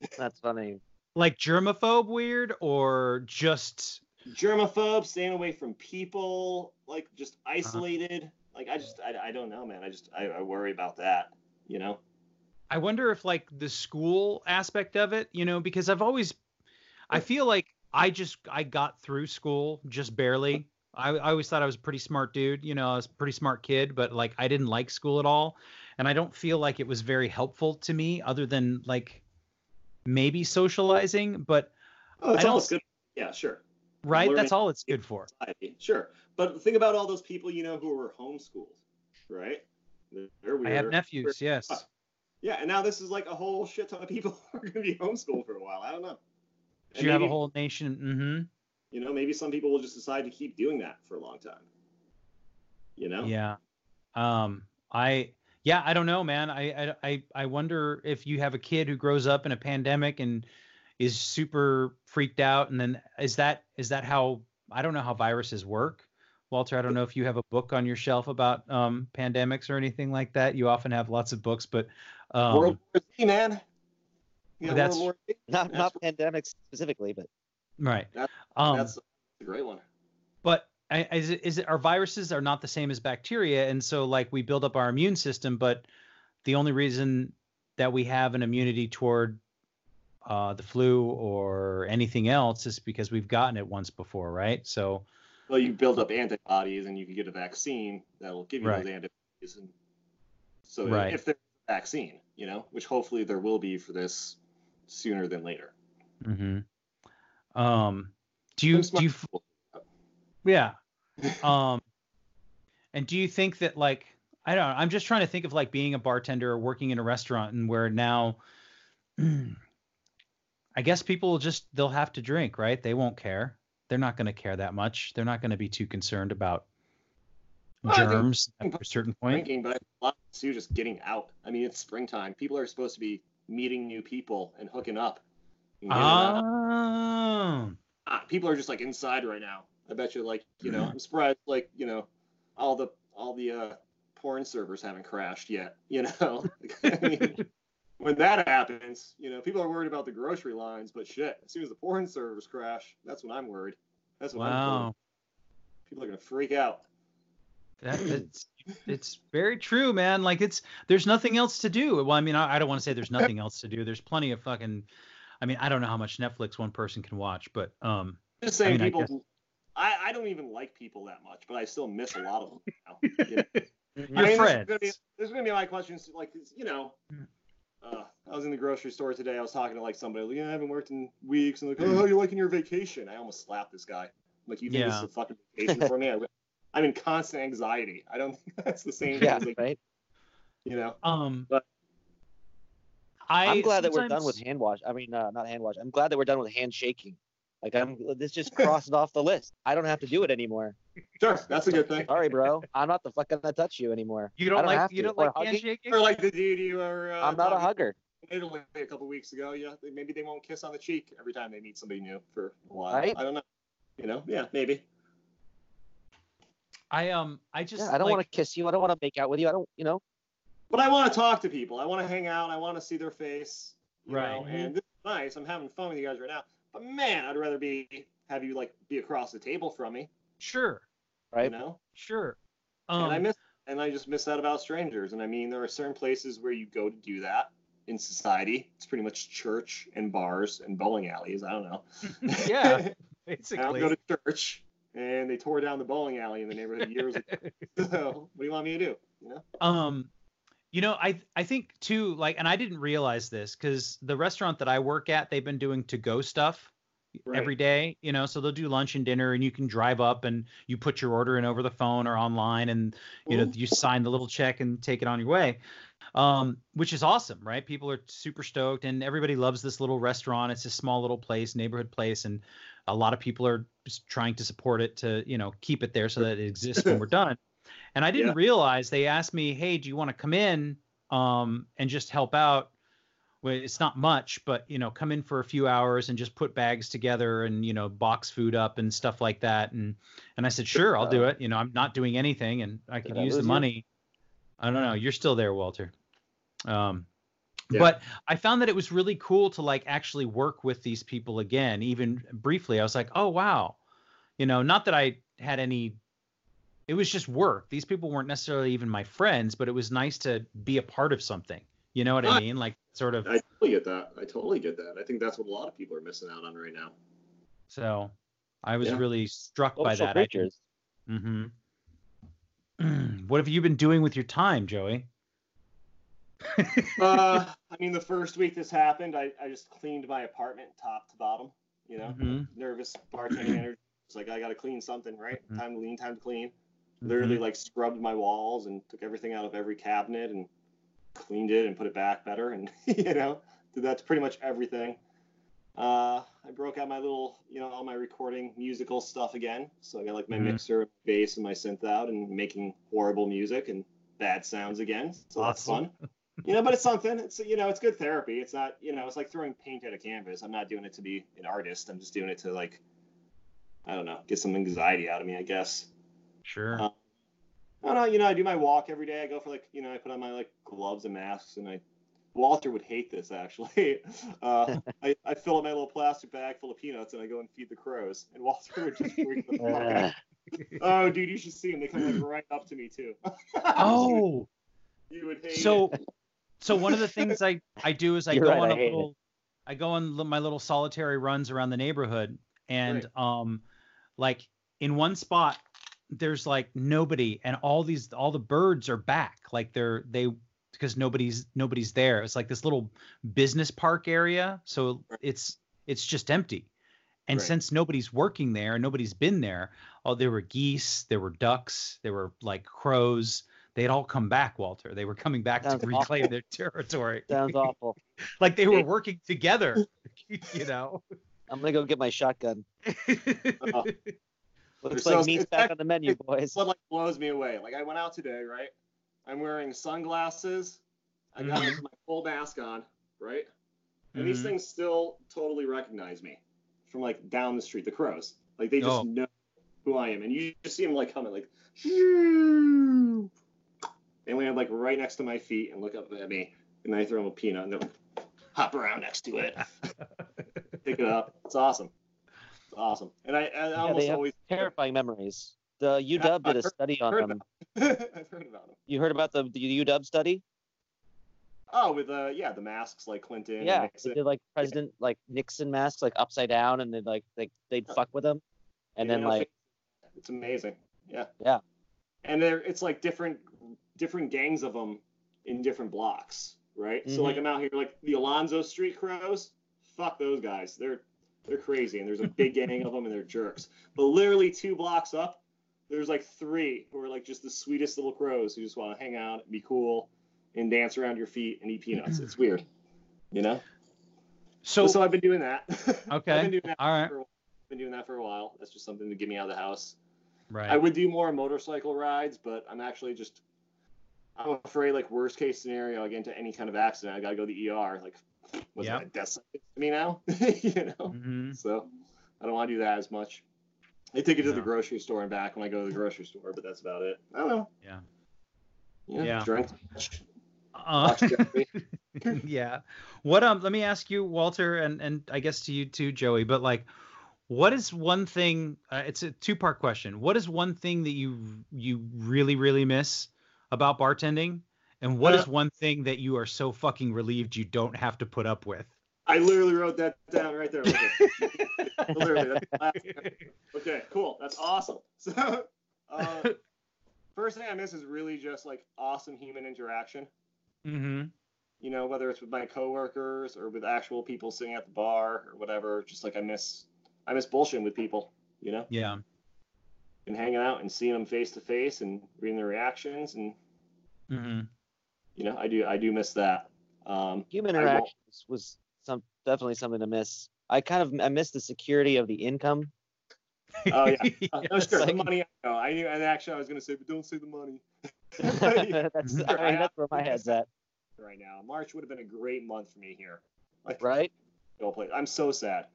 <coughs> That's funny. Like germaphobe weird or just germaphobe, staying away from people, like just uh-huh. isolated. Like I just, I, I don't know, man. I just, I, I worry about that. You know? I wonder if like the school aspect of it, you know, because I've always I feel like I just I got through school just barely. I, I always thought I was a pretty smart dude, you know, I was a pretty smart kid, but like I didn't like school at all. And I don't feel like it was very helpful to me other than like maybe socializing, but Oh, that's I all don't it's good. Yeah, sure, right, that's all it's good for. society, sure. But think about all those people you know who were homeschooled, right? I have nephews, yes. Yeah, and now this is like a whole shit ton of people <laughs> are going to be homeschooled for a while. I don't know. And you have a whole nation? Mm-hmm. You know, maybe some people will just decide to keep doing that for a long time. You know? Yeah. Um, I yeah, I don't know, man. I, I I I wonder if you have a kid who grows up in a pandemic and is super freaked out, and then is that is that how I don't know how viruses work. Walter, I don't know if you have a book on your shelf about um, pandemics or anything like that. You often have lots of books, but um, World War Z, man. Yeah, That's- World War Z. Not That's- not pandemics specifically, but right. That's- um, That's a great one. but I- is it, is it our viruses are not the same as bacteria and so like we build up our immune system but the only reason that we have an immunity toward uh, the flu or anything else is because we've gotten it once before right so Well, you build up antibodies, and you can get a vaccine that'll give you Right. those antibodies. And so, Right. if there's a vaccine, you know, which hopefully there will be for this sooner than later. Mm-hmm. um do you do you yeah <laughs> um and do you think that like i don't know i'm just trying to think of like being a bartender or working in a restaurant and where now <clears throat> i guess people will just they'll have to drink right they won't care they're not going to care that much they're not going to be too concerned about Well, germs at a certain point drinking, but a lot of it's too just getting out. I mean, it's springtime. People are supposed to be meeting new people and hooking up. and oh Ah, people are just like inside right now. I bet you, like, you know, I'm surprised, like, you know, all the all the uh, porn servers haven't crashed yet. You know, <laughs> I mean, when that happens, you know, people are worried about the grocery lines, but shit, as soon as the porn servers crash, that's when I'm worried. That's what I'm wow worried. People are gonna freak out. That, <laughs> it's it's very true, man. Like it's there's nothing else to do. Well, I mean, I, I don't want to say there's nothing else to do. There's plenty of fucking. I mean, I don't know how much Netflix one person can watch, but um, Just saying, mean, I people. guess- I, I don't even like people that much, but I still miss a lot of them now. you know? <laughs> your I mean, friends. gonna be- This is gonna be my questions. Like, you know, uh, I was in the grocery store today. I was talking to like somebody. Like, yeah, I haven't worked in weeks. And like, oh, how you liking your vacation? I almost slapped this guy. I'm like, you think this is a fucking vacation for me? I, I'm in constant anxiety. I don't think <laughs> that's the same. Thing. Yeah, as, like, right. You know. Um, But- I I'm glad that we're done with hand wash. I mean, uh, not hand wash. I'm glad that we're done with handshaking. Like I'm, this just <laughs> crosses off the list. I don't have to do it anymore. Sure, that's a good thing. Sorry, bro. I'm not the fuck gonna touch you anymore. You don't don't like have you to. don't Or like hugging? handshaking. Or like the dude you were. Uh, I'm not a talking hugger. in Italy a couple weeks ago. Yeah, maybe they won't kiss on the cheek every time they meet somebody new for a while. Right. I don't know. You know, yeah, maybe. I um I just Yeah, I don't like, want to kiss you. I don't want to make out with you. I don't, you know. But I want to talk to people. I want to hang out. I want to see their face. Right. Know? And this is nice. I'm having fun with you guys right now. But man, I'd rather be have you like be across the table from me. sure Right. You know. sure. and I Um, miss and I just miss that about strangers. And I mean, there are certain places where you go to do that in society. It's pretty much church and bars and bowling alleys. I don't know. <laughs> yeah, basically. <laughs> I don't go to church, and they tore down the bowling alley in the neighborhood years ago. <laughs> so what do you want me to do? You know. Um, you know, I I think too, like, and I didn't realize this because the restaurant that I work at, they've been doing to go stuff Right. every day. You know, so they'll do lunch and dinner, and you can drive up and you put your order in over the phone or online, and you know Ooh. you sign the little check and take it on your way. Um, which is awesome, right? People are super stoked, and everybody loves this little restaurant. It's a small little place, neighborhood place, and a lot of people are just trying to support it to, you know, keep it there so that it exists when we're <laughs> done. And I didn't Yeah. realize they asked me, "Hey, do you want to come in um, and just help out?" Well, it's not much, but you know, come in for a few hours and just put bags together and you know, box food up and stuff like that. And and I said, "Sure, I'll do it." You know, I'm not doing anything, and I could Did I use the lose you? money. I don't know. You're still there, Walter. Um, Yeah. but I found that it was really cool to like actually work with these people again, even briefly. I was like, oh wow, you know, not that I had any. It was just work. These people weren't necessarily even my friends, but it was nice to be a part of something. You know what I Right. mean? Like sort of. I totally get that. I totally get that. I think that's what a lot of people are missing out on right now. So I was Yeah. really struck by that. creatures. Mm-hmm. <clears throat> what have you been doing with your time, Joey? uh, <laughs> I mean, the first week this happened, I, I just cleaned my apartment top to bottom. You know, Mhm. nervous bartending energy. It's like I got to clean something, right? Mhm. Time to lean, time to clean. Mm-hmm. Literally, like scrubbed my walls and took everything out of every cabinet and cleaned it and put it back better, and <laughs> you know, did that to pretty much everything. Uh, I broke out my little, you know, all my recording musical stuff again. So I got like my Mhm. mixer, bass, and my synth out, and making horrible music and bad sounds again. So that's Awesome. fun. You know, but it's something. It's you know, it's good therapy. It's not, you know, it's like throwing paint at a canvas. I'm not doing it to be an artist. I'm just doing it to like, I don't know, get some anxiety out of me, I guess. Sure. Uh, I don't know, you know, I do my walk every day. I go for like, you know, I put on my like gloves and masks, and I. Walter would hate this actually. <laughs> Uh, <laughs> I, I fill up my little plastic bag full of peanuts and I go and feed the crows. And Walter would just freak the fuck out. <laughs> Oh, dude, you should see them. They come like right up to me too. oh, you would hate so it. so one of the things I I do is I You're go right, on I a hate it. little I go on my little solitary runs around the neighborhood and um like in one spot there's like nobody and all these all the birds are back like they're they because nobody's nobody's there. It's like this little business park area so it's it's just empty. And Right. since nobody's working there and nobody's been there oh there were geese there were ducks there were like crows. They'd all come back walter. They were coming back Sounds to reclaim their <laughs> territory. Sounds awful. <laughs> like they were working together <laughs> you know? I'm gonna go get my shotgun. Oh. Looks So like meat's back on the menu, boys. What like blows me away. Like I went out today, right? I'm wearing sunglasses. I got Mhm. my full mask on, right? And these Mhm. things still totally recognize me from like down the street. The crows, like they just Oh. know who I am, and you just see them like coming, like. "Shoo." They land like right next to my feet and look up at me, and I throw them a peanut, and they'll hop around next to it, <laughs> pick it up. It's awesome. Awesome, and I, I almost have always. Terrifying memories. The <laughs> UW did a study on them. <laughs> I've heard about them. You heard about the, the UW study? Oh, with uh, yeah, the masks like Clinton. and Yeah, Nixon. they did like President like Nixon masks like upside down, and then like they they'd fuck with them, and You then like it's amazing. Yeah. Yeah. And they're it's like different different gangs of them in different blocks, right? So like Mhm. I'm out here like the Alonzo Street Crows. Fuck those guys. They're they're crazy, and there's a big gang of them, and they're jerks. But literally two blocks up, there's like three who are like just the sweetest little crows who just want to hang out, and be cool, and dance around your feet and eat peanuts. It's weird, you know. so so I've been doing that. <laughs> Okay. I've been doing that all right for a while. Been doing that for a while. That's just something to get me out of the house. right I would do more motorcycle rides, but I'm actually just I'm afraid like worst case scenario, I get into any kind of accident, I gotta go to the ER. Like was Yeah. that a death sentence to me now? <laughs> you know? hmm So I don't want to do that as much. I take it to Yeah. the grocery store and back when I go to the grocery store, but that's about it. I don't know. Yeah. Yeah. Yeah. Drink. Uh, <laughs> <laughs> yeah. What um let me ask you Walter and and I guess to you too Joey, but like what is one thing uh, it's a two-part question. What is one thing that you you really really miss about bartending? And what is Uh, one thing that you are so fucking relieved you don't have to put up with? I literally wrote that down right there. <laughs> Literally, that's the last- Okay, cool. That's awesome. <laughs> So, uh, first thing I miss is really just like awesome human interaction. mm-hmm. You know, whether it's with my coworkers or with actual people sitting at the bar or whatever. Just like I miss, I miss bullshitting with people. You know, Yeah. and hanging out and seeing them face to face and reading their reactions and Mm-hmm. You know, I do, I do miss that. Um, human interactions was some definitely something to miss. I kind of I miss the security of the income. Oh, yeah. <laughs> uh, no, sure, the money. I know. I knew, and actually, I was gonna say, but don't say the money. <laughs> <laughs> that's I mean, that's where my head's at, right now. March would have been a great month for me here. Like, right? go play. I'm so sad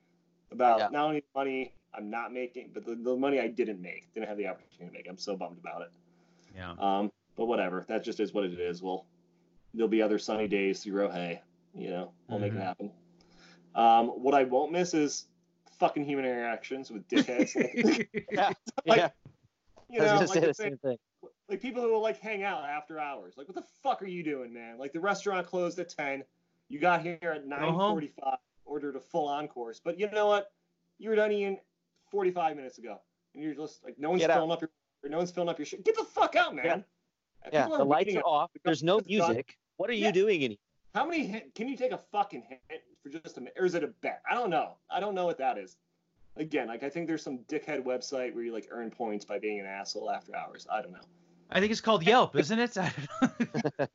about Yeah. not only the money I'm not making, but the, the money I didn't make, didn't have the opportunity to make. I'm so bummed about it. Yeah. Um, but whatever. That just is what it is. Well, there'll be other sunny days through Rohay. You know, we'll make it Mhm. happen. Um, what I won't miss is fucking human interactions with dickheads. <laughs> like, <laughs> Yeah, <laughs> Like, yeah. you know, like the the same thing. like people who will like hang out after hours. Like, what the fuck are you doing, man? Like the restaurant closed at ten. You got here at nine forty-five, ordered a full-on course. But you know what? You were done eating forty-five minutes ago, and you're just like, no one's Get out. filling up your, no one's filling up your shit. Get the fuck out, man. Yeah. Yeah, the lights are off. There's no It's done. music. What are Yeah. you doing in here? How many hint, can you take a fucking hint for just a minute, or is it a bet? I don't know. I don't know what that is. Again, like I think there's some dickhead website where you like earn points by being an asshole after hours. I don't know. I think it's called Yelp, isn't it? <laughs>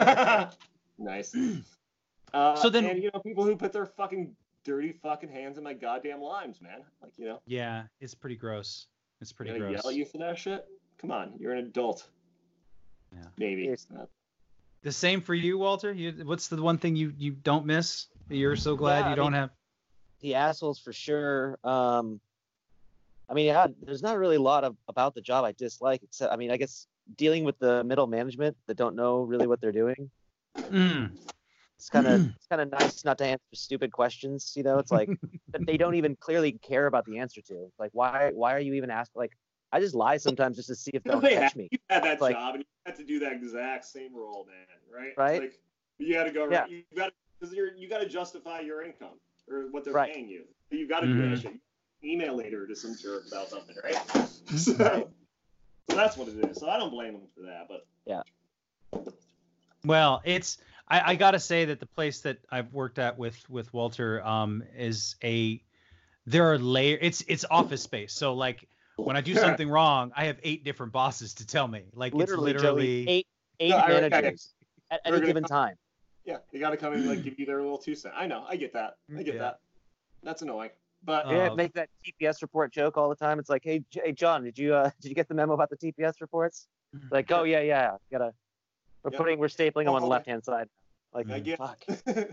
<laughs> nice. Uh, So then- and you know, people who put their fucking dirty fucking hands in my goddamn limes, man. Like, you know, Yeah, it's pretty gross. It's pretty gonna gross. yell at you for that shit? Come on, you're an adult. Yeah. Maybe. Yes. The same for you, Walter. You, what's the one thing you you don't miss? You're so glad Yeah, you I don't mean- have. the assholes for sure. Um, I mean, yeah, there's not really a lot of about the job I dislike. Except, I mean, I guess dealing with the middle management that don't know really what they're doing. Mm. It's kind of <clears throat> it's kind of nice not to answer stupid questions. You know, it's like <laughs> that they don't even clearly care about the answer to. Like, why why are you even asking? Like, I just lie sometimes just to see if <laughs> they'll they catch had, me. You had that Like- job and you had to do that exact same role, man. Right? Right. Like, you got to go. Yeah. You got because you're you got to justify your income or what they're Right. paying you. You got to do Mhm. that shit. Email later to some jerk about something, right? <laughs> so, so that's what it is. So I don't blame them for that, but yeah. Well, it's I, I gotta say that the place that I've worked at with with Walter um is a there are layer it's it's office space. So like when I do <laughs> something wrong, I have eight different bosses to tell me. Like Literally, it's literally Joey, eight eight No, I- I- managers at We're any given come- time. yeah, they got to come and like give you their little two cents. I know, I get that. I get Yeah. that. That's annoying, but Uh, Yeah, make that TPS report joke all the time. It's like, hey, J- hey, John, did you uh, <laughs> did you get the memo about the TPS reports? Like, oh yeah, yeah, gotta. We're Yep. putting, we're stapling them on the Oh, left hand side. Like, I get. fuck. <laughs>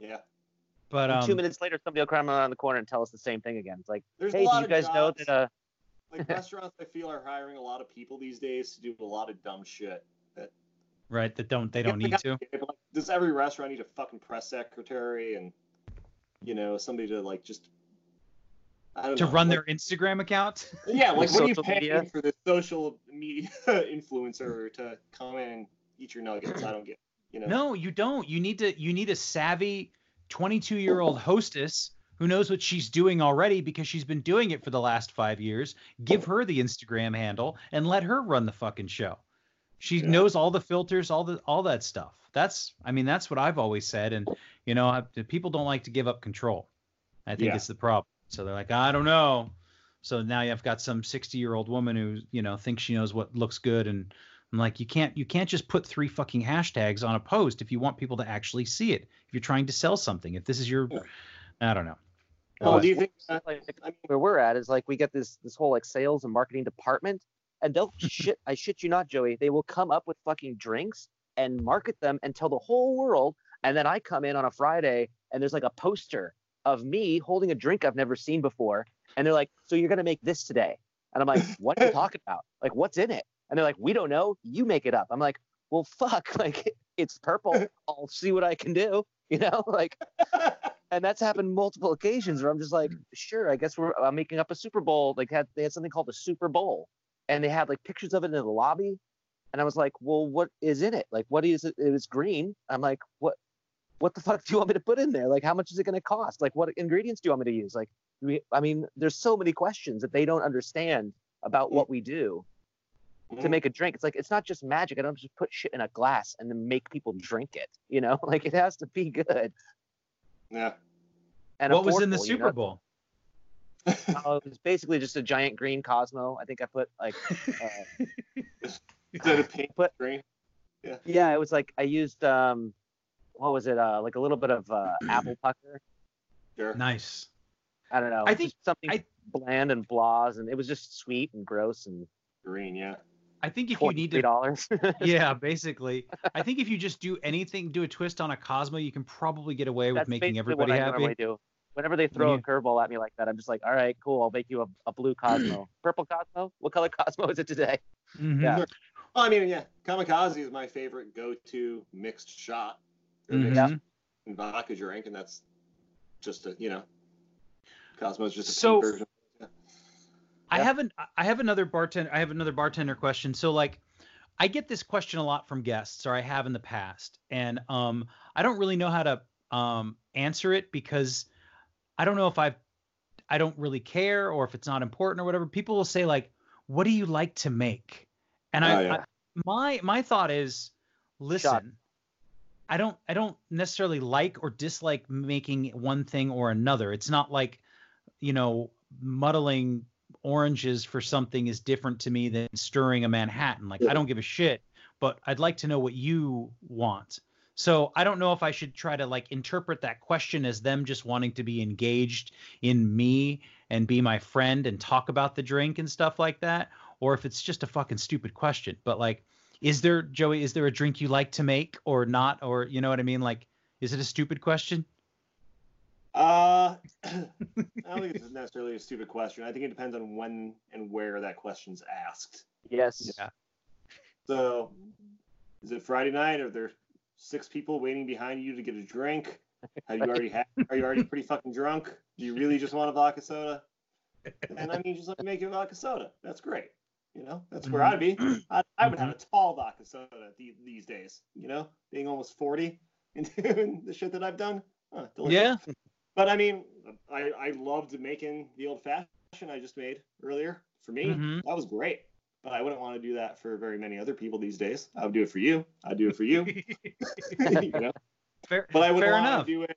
yeah, but um two minutes later, somebody will come around the corner and tell us the same thing again. It's like, hey, do you of guys know that? Uh, like <laughs> restaurants. I feel are hiring a lot of people these days to do a lot of dumb shit. right that don't they don't need to. Like, does every restaurant need a fucking press secretary and you know somebody to like just I don't To know, run like- their Instagram account. <laughs> yeah like what are you social paying media? for the social media <laughs> influencer to come in and eat your nuggets? I don't get you know. No, you don't. You need to you need a savvy 22 year old hostess who knows what she's doing already because she's been doing it for the last five years. Give her the Instagram handle and let her run the fucking show. She Yeah. knows all the filters, all the all that stuff. That's I mean that's what I've always said. And you know I, people don't like to give up control. I think Yeah. it's the problem. So they're like I don't know. So now you've got some 60 year old woman who you know thinks she knows what looks good and I'm like, you can't you can't just put three fucking hashtags on a post if you want people to actually see it. If you're trying to sell something, if this is your. I don't know. Well, But- do you think? uh, like, I mean, where we're at is like we get this this whole like sales and marketing department, and they'll <laughs> shit. I shit you not, Joey. They will come up with fucking drinks and market them and tell the whole world. And then I come in on a Friday and there's like a poster of me holding a drink I've never seen before, and they're like, "So you're gonna make this today?" And I'm like, <laughs> "What are you talking about? Like, what's in it?" And they're like, "We don't know. You make it up." I'm like, "Well, fuck. <laughs> Like, it's purple. I'll see what I can do." You know, like and that's happened multiple occasions where I'm just like, sure, I guess we're I'm making up a Super Bowl. Like had they had something called a Super Bowl, and they had like pictures of it in the lobby, and I was like, well, what is in it? Like, what is it? It was green. I'm like, what? What the <laughs> fuck do you want me to put in there? Like, how much is it going to cost? Like, what ingredients do you want me to use? Like, we, I mean, there's so many questions that they don't understand about what we do to Mhm. make a drink. It's like it's not just magic. I don't just put shit in a glass and then make people drink it. You know, <laughs> like it has to be good. Yeah. And what was in the affordable, you Super know? Bowl? Oh, <laughs> it was basically just a giant green Cosmo. I think I put like, uh, <laughs> Instead of pink, But- green. yeah, Yeah, it was like I used um, what was it? Uh, like a little bit of uh, apple <clears throat> pucker. Sure. Nice. I don't know. I think- something I- bland and blahs, and it was just sweet and gross and Green, yeah. I think if you need to, dollars. <laughs> yeah, basically, I think if you just do anything, do a twist on a Cosmo, you can probably get away with That's making basically everybody what I happy. normally do. Whenever they throw a curveball at me like that, I'm just like, all right, cool. I'll make you a, a blue Cosmo, <clears throat> purple Cosmo. What color Cosmo is it today? Mhm. Yeah. Well, I mean, yeah, kamikaze is my favorite go-to mixed shot. Or Mhm. mixed and vodka drink, and that's just a you know, Cosmo's just a So- version. I have an I have another bartender I have another bartender question. So like I get this question a lot from guests or I have in the past and um I don't really know how to um answer it because I don't know if I've I don't really care or if it's not important or whatever. People will say like what do you like to make? And I, Oh, yeah. I my my thought is listen I don't I don't necessarily like or dislike making one thing or another. It's not like you know muddling oranges for something is different to me than stirring a Manhattan. Like I don't give a shit, but I'd like to know what you want. So I don't know if I should try to like interpret that question as them just wanting to be engaged in me and be my friend and talk about the drink and stuff like that, or if it's just a fucking stupid question. But like, is there Joey? Is there a drink you like to make or not? Or you know what I mean? Like, is it a stupid question? Uh, <clears throat> <laughs> I don't think it's necessarily a stupid question. I think it depends on when and where that question's asked. Yes. Yeah. So, is it Friday night? Are there six people waiting behind you to get a drink? Have you already had? Are you already pretty fucking drunk? Do you really just want a vodka soda? And I mean, just let me make you a vodka soda. That's great. You know, that's where I'd be. I, I would have a tall vodka soda the, these days. You know, being almost forty <laughs> and doing the shit that I've done. Huh. Yeah. But I mean, I, I loved making the old fashioned I just made earlier. For me, Mhm. that was great. But I wouldn't want to do that for very many other people these days. I would do it for you. I'd do it for you. <laughs> <laughs> you know? Fair, But I fair want enough. to do it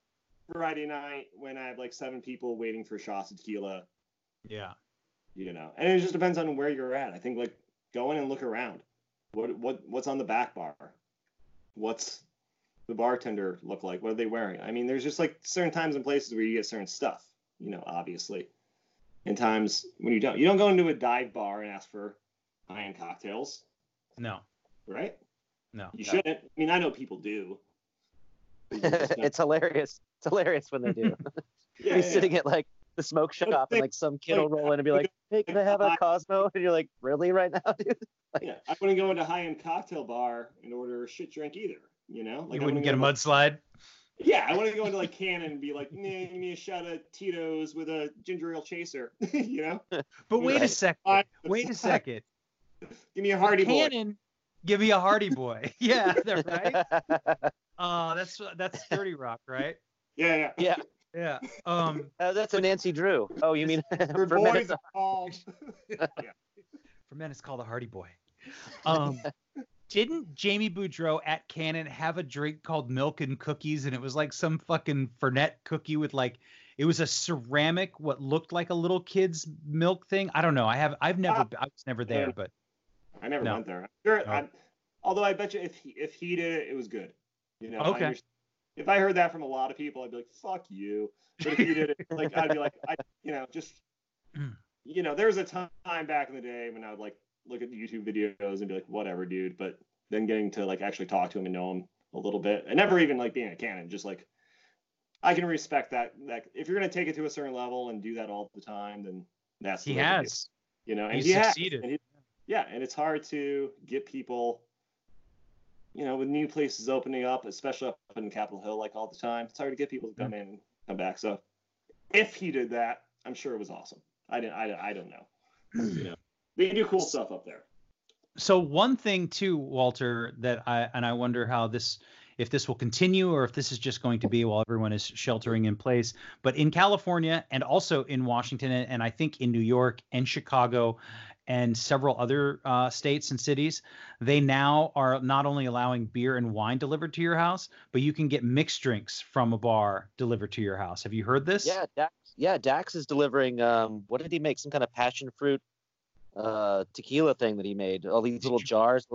Friday night when I have like seven people waiting for shots of tequila. Yeah. You know, and it just depends on where you're at. I think like go in and look around. What what what's on the back bar? What's the bartender look like? What are they wearing? I mean, there's just like certain times and places where you get certain stuff. You know, obviously, and times when you don't. You don't go into a dive bar and ask for high-end cocktails, No. right? No. You shouldn't. I mean, I know people do. But you just don't- <laughs> it's hilarious. It's hilarious when they do. <laughs> yeah, You're yeah, sitting at like the smoke shop and like some kid will roll in and be like, <laughs> "Hey, can I have a Cosmo?" And you're like, "Really, right now, dude?" yeah. I wouldn't go into a high-end cocktail bar and order a shit drink either. You know, like you wouldn't get a go- mudslide. Yeah, I want to go into like Canon and be like, nah, give me a shot of Tito's with a ginger ale chaser. <laughs> you know, <laughs> But wait a second. Wait a second. give me a Hardy boy. Canon, give me a Hardy Boy. <laughs> yeah, they're right. Oh, that's that's Dirty Rock, right? Yeah, yeah. yeah, Yeah. Um, uh, that's a Nancy Drew. Oh, you mean Your for men, boys it's are called. for men, it's called a Hardy Boy. Um, didn't Jamie Boudreau at Canon have a drink called Milk and Cookies, and it was like some fucking Fernet cookie with like it was a ceramic, what looked like a little kid's milk thing. I don't know. I have I've never Ah. I was never there, but I never No. went there. Sure, Oh. I'm, although I bet you if he, if he did it, it was good. You know. Okay. understand- If I heard that from a lot of people, I'd be like, "Fuck you." But if he did it, like I'd be like, I, you know, just, <clears throat> you know, there was a time back in the day when I would like look at the YouTube videos and be like, "Whatever, dude." But then getting to like actually talk to him and know him a little bit, and never even like being a canon, just like I can respect that. That if you're gonna take it to a certain level and do that all the time, then that's he way to do has. you know, and He's he has, succeeded. and he- yeah, and it's hard to get people, you know, with new places opening up, especially up in Capitol Hill, like all the time. It's hard to get people to come mm-hmm. in and come back. So, if he did that, I'm sure it was awesome. I didn't. I, I don't know. <clears throat> You know, they do cool stuff up there. So one thing too, Walter, that I and I wonder how this if this will continue or if this is just going to be while everyone is sheltering in place. But in California and also in Washington and, and I think in New York and Chicago and several other uh, states and cities, they now are not only allowing beer and wine delivered to your house, but you can get mixed drinks from a bar delivered to your house. Have you heard this? yeah, Dax. Yeah, Dax is delivering. Um, what did he make? Some kind of passion fruit, uh, tequila thing that he made. All these Did little you- jars.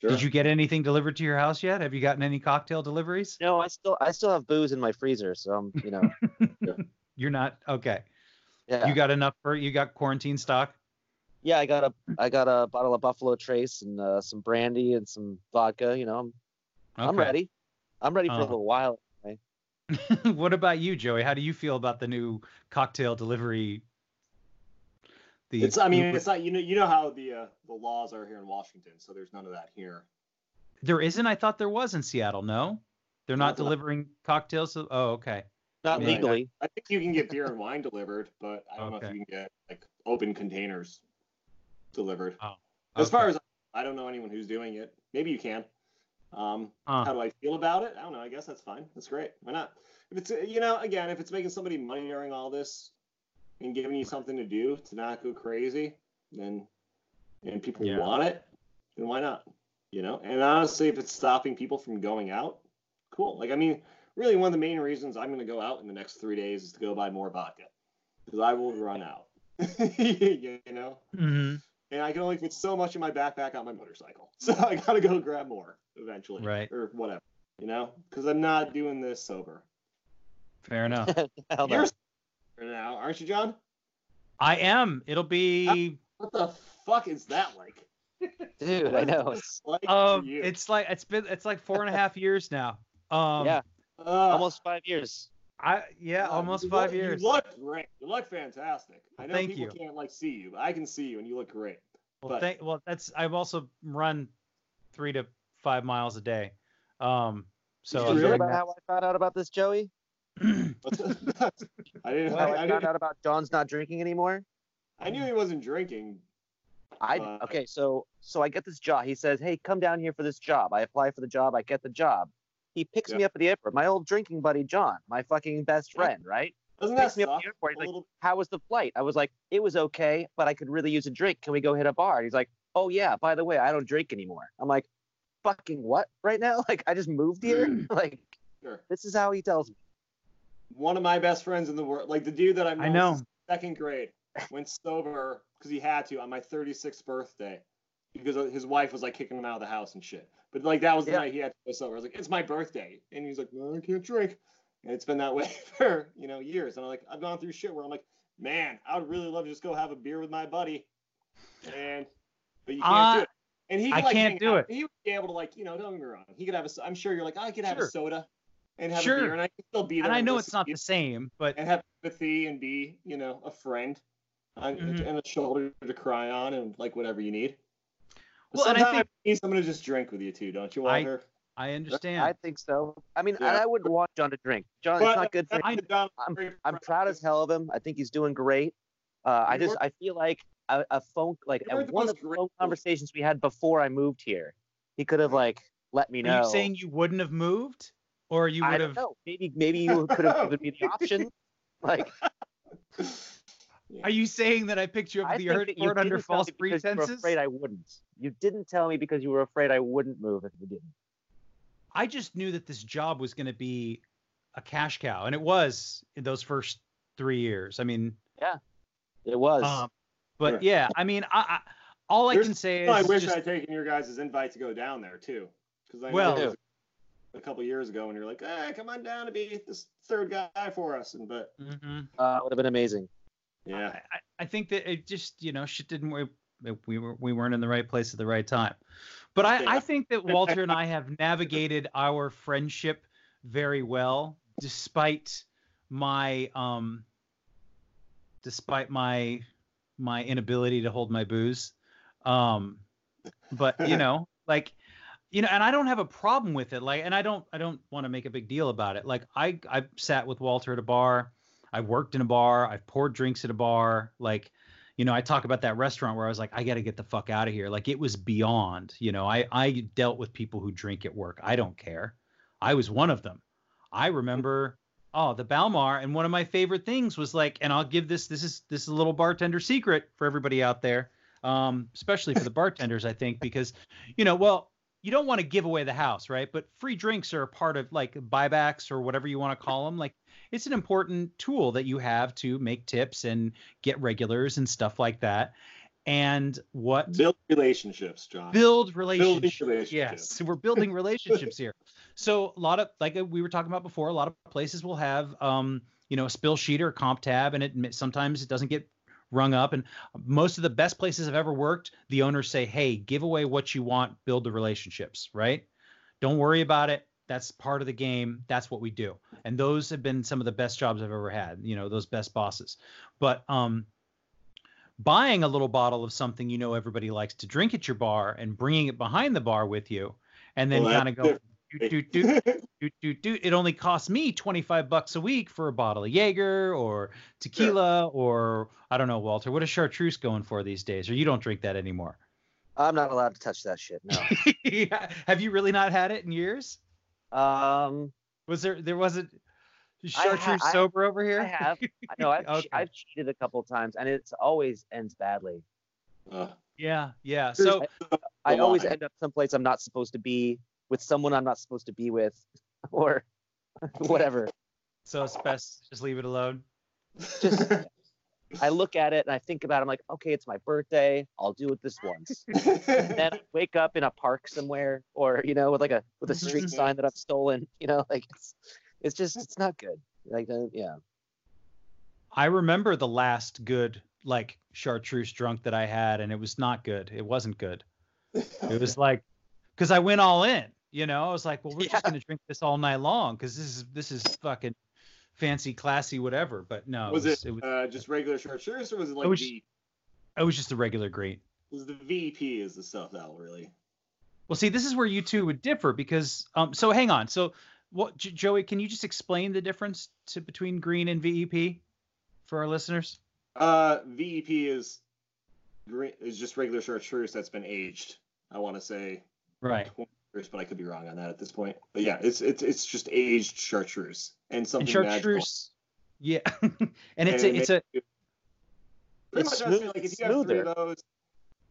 Sure. Did you get anything delivered to your house yet? Have you gotten any cocktail deliveries? No, I still, I still have booze in my freezer, so I'm, you know, <laughs> You're not okay. yeah. You got enough for you got quarantine stock? Yeah, I got a I got a bottle of Buffalo Trace and uh, some brandy and some vodka. You know, I'm I'm ready. I'm ready for Uh, a little while. <laughs> what about you, Joey? How do you feel about the new cocktail delivery? The It's. I mean, Uber- it's not. You know. You know how the uh, the laws are here in Washington, so there's none of that here. there isn't. I thought there was in Seattle. No, they're not Not I- delivering cocktails. to- Oh, okay. Not legally. I think you can get beer and wine delivered, but I don't know if you can get like open containers delivered. Oh, As far as I don't know anyone who's doing it. Maybe you can. Um, Huh. How do I feel about it? I don't know. I guess that's fine. That's great. Why not? If it's you know, again, if it's making somebody money during all this and giving you something to do to not go crazy, then and people Yeah. want it, then why not? You know. And honestly, if it's stopping people from going out, cool. Like I mean, really, one of the main reasons I'm going to go out in the next three days is to go buy more vodka because I will run out. <laughs> you know. Mhm. And I can only fit so much in my backpack on my motorcycle, <laughs> so I gotta go grab more eventually, Right. Or whatever. You know, because I'm not doing this sober. Fair enough. <laughs> Hell. You're sober now, aren't you, John? I am. It'll be What the fuck is that like? Dude, I know. It's Like um it's like it's been it's like four and a half <laughs> years now. Um Yeah. Ugh. almost five years. I yeah, God, almost five look- years. You look great. You look fantastic. I know Thank people you. can't like see you, but I can see you, and you look great. Well, But- thank, well, that's I've also run three to five miles a day. Um, so You I'm Did you really? hear very about how I found out about this, Joey? I didn't. How I, I I, found didn't out about John's not drinking anymore. I knew he wasn't drinking. I Uh, okay, so so I get this job. He says, "Hey, come down here for this job." I apply for the job. I get the job. He picks me up at the airport. My old drinking buddy John, my fucking best Yeah. friend, right? Doesn't that Picks me up at the airport. He's like, little- "How was the flight?" I was like, "It was okay, but I could really use a drink. Can we go hit a bar?" And he's like, "Oh yeah, by the way, I don't drink anymore." I'm like, "Fucking what? Right now? <laughs> Like I just moved here? <clears throat> like Sure. this is how he tells me." One of my best friends in the world, like the dude that I've I know. second grade, went sober because he had to on my 36th birthday because his wife was like kicking him out of the house and shit. But like that was the Yeah. night he had to go sober. I was like, it's my birthday, and he's like, no, I can't drink. And it's been that way <laughs> for you know years. And I'm like, I've gone through shit where I'm like, man, I would really love to just go have a beer with my buddy, and but you can't Uh, do it. And he, could, I like, can't do out. it. He would be able to like, you know, don't get me wrong. He could have a. I'm sure you're like, I could have Sure. a soda and have Sure. a beer, and I could still be there. and I know it's not the same, but and have empathy and be, you know, a friend and, Mhm. and a shoulder to cry on and like whatever you need. But Well, and I think- it means I'm gonna just drink with you too, don't you, I- Walter? I understand. I think so. I mean, Yeah. I wouldn't want John to drink. John, But- it's not good for I- John, I'm- I'm proud as hell of him. I think he's doing great. Uh, I just I feel like a, a phone like You were at the one of the phone conversations we had before I moved here, he could have like let me know. Are know. you saying you wouldn't have moved, or you I would don't have? know. Maybe maybe you could have given me the <laughs> option. Like Are you saying that I picked you up at the think that you airport under false me because you were pretenses? afraid I wouldn't. You didn't tell me because you were afraid I wouldn't move if you didn't. I just knew that this job was going to be a cash cow, and it was in those first three years. I mean, yeah, It was. um, but Sure. yeah, I mean, I, I all I can say is I wish just, I'd taken your guys' invite to go down there too, because I know Well- it was a couple years ago when you're like, hey, come on down to be this third guy for us, and but Mhm. uh, would have been amazing. yeah, I, I- I think that it just you know shit didn't work. We were we weren't in the right place at the right time. But I, I think that Walter and I have navigated our friendship very well, despite my um, despite my my inability to hold my booze. Um, but you <laughs> know, like you know, and I don't have a problem with it. Like, and I don't I don't want to make a big deal about it. Like, I I sat with Walter at a bar. I worked in a bar. I've poured drinks at a bar. Like, you know, I talk about that restaurant where I was like, I got to get the fuck out of here. Like, it was beyond. You know, I I dealt with people who drink at work. I don't care. I was one of them. I remember. Oh, the Balmar, and one of my favorite things was like, and I'll give this. This is this is a little bartender secret for everybody out there, um, especially for the bartenders, I think, because, you know, well, you don't want to give away the house, right? But free drinks are a part of like buybacks or whatever you want to call them. Like it's an important tool that you have to make tips and get regulars and stuff like that. And what build relationships, John. build relationships. relationships. Yes, we're building relationships here. So a lot of like we were talking about before, a lot of places will have um, you know, a spill sheet or a comp tab, and it sometimes it doesn't get rung up. And most of the best places I've ever worked, the owners say, "Hey, give away what you want, build the relationships." Right? Don't worry about it. That's part of the game. That's what we do. And those have been some of the best jobs I've ever had. You know, those best bosses. But um, buying a little bottle of something you know everybody likes to drink at your bar and bringing it behind the bar with you, and then Well, kind of go. Doot, doot, doot, <laughs> doot, doot. It only costs me 25 bucks a week for a bottle of Jaeger or tequila or I don't know, Walter. What is chartreuse going for these days? Or you don't drink that anymore? I'm not allowed to touch that shit. No. <laughs> Yeah. Have you really not had it in years? um, Was there there wasn't I ha- chartreuse I- sober over here? I have. I know I've <laughs> Okay. I've cheated a couple times, and it's always ends badly. Uh, Yeah, yeah. So I Go always end up someplace I'm not supposed to be with someone I'm not supposed to be with, <laughs> or <laughs> whatever. so it's best just leave it alone. Just <laughs> I look at it and I think about it. I'm like, okay, it's my birthday. I'll do it this once. then I wake up in a park somewhere or, you know, with like a with a street Mhm. sign that I've stolen, you know, like it's it's just it's not good. Like uh, yeah. I remember the last good like chartreuse drunk that I had, and it was not good. It wasn't good. It was like, because I went all in. You know, I was like, well, we're Yeah. just gonna drink this all night long because this is this is fucking fancy, classy, whatever. But no, was it, it was, uh, just regular chartreuse or was it like It was- the it was just a regular great. was the VP is the stuff that'll really? Well, see, this is where you two would differ because um. So hang on. So what, J- Joey? Can you just explain the difference to between green and VEP for our listeners? Uh, VEP is green is just regular chartreuse that's been aged. I want to say Right. 20 years, but I could be wrong on that at this point. But yeah, it's it's it's just aged chartreuse and And something magical. chartreuse. Yeah. <laughs> and it's And a, it's a makes you- Pretty It's much, I would say, smooth- like if it's you have three of those,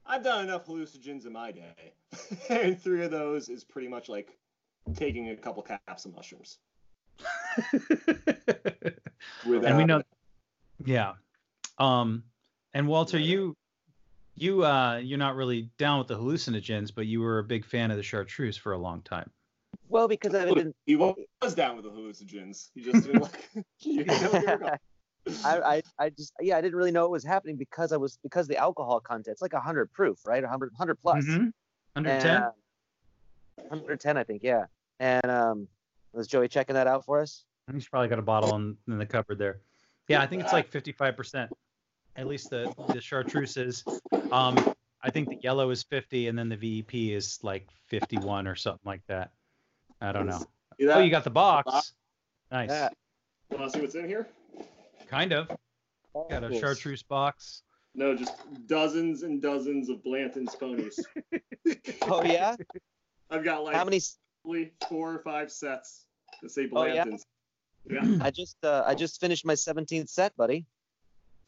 I've done enough hallucinogens in my day, <laughs> and three of those is pretty much like taking a couple caps of mushrooms. <laughs> Without, and we know yeah um and walter Yeah. you you uh you're not really down with the hallucinogens but you were a big fan of the chartreuse for a long time Well, because I've been he was down with the hallucinogens. He just didn't <laughs> like. <laughs> you know, here we go. <laughs> I, I, I just yeah I didn't really know what was happening because I was because the alcohol content it's like 100 proof right 100 100 plus Mhm. under And, uh, 110 I think yeah and um was Joey checking that out for us he's probably got a bottle in, in the cupboard there yeah i think it's like 55% at least the the chartreuse is um i think the yellow is 50 and then the vep is like 51 or something like that i don't know See oh you got the box nice Yeah. Want to see what's in here? kind of got a Cool. chartreuse box No, just dozens and dozens of Blanton's ponies. <laughs> oh yeah I've got like how many probably four or five sets that say Oh, yeah? Yeah. I just uh, I just finished my 17th set buddy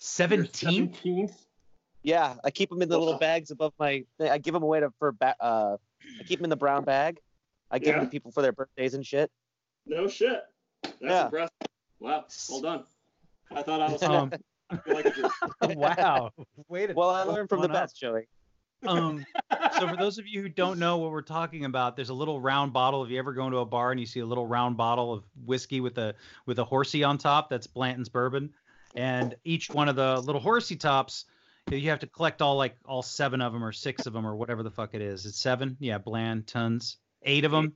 17 17th. yeah I keep them in the little bags above my I give them away to for ba- uh I keep them in the brown bag I give them to people for their birthdays and shit No shit. That's Yeah. impressive. Wow. Well done. I thought I was um, <laughs> like <laughs> wow. Wait a well I learned from the one up. best Joey Um, so for those of you who don't know what we're talking about, there's a little round bottle. If you ever go into a bar and you see a little round bottle of whiskey with a with a horsey on top, that's Blanton's bourbon. And each one of the little horsey tops, you have to collect all like all seven of them or six of them or whatever the fuck it is. It's seven, yeah, Blanton's, eight of them,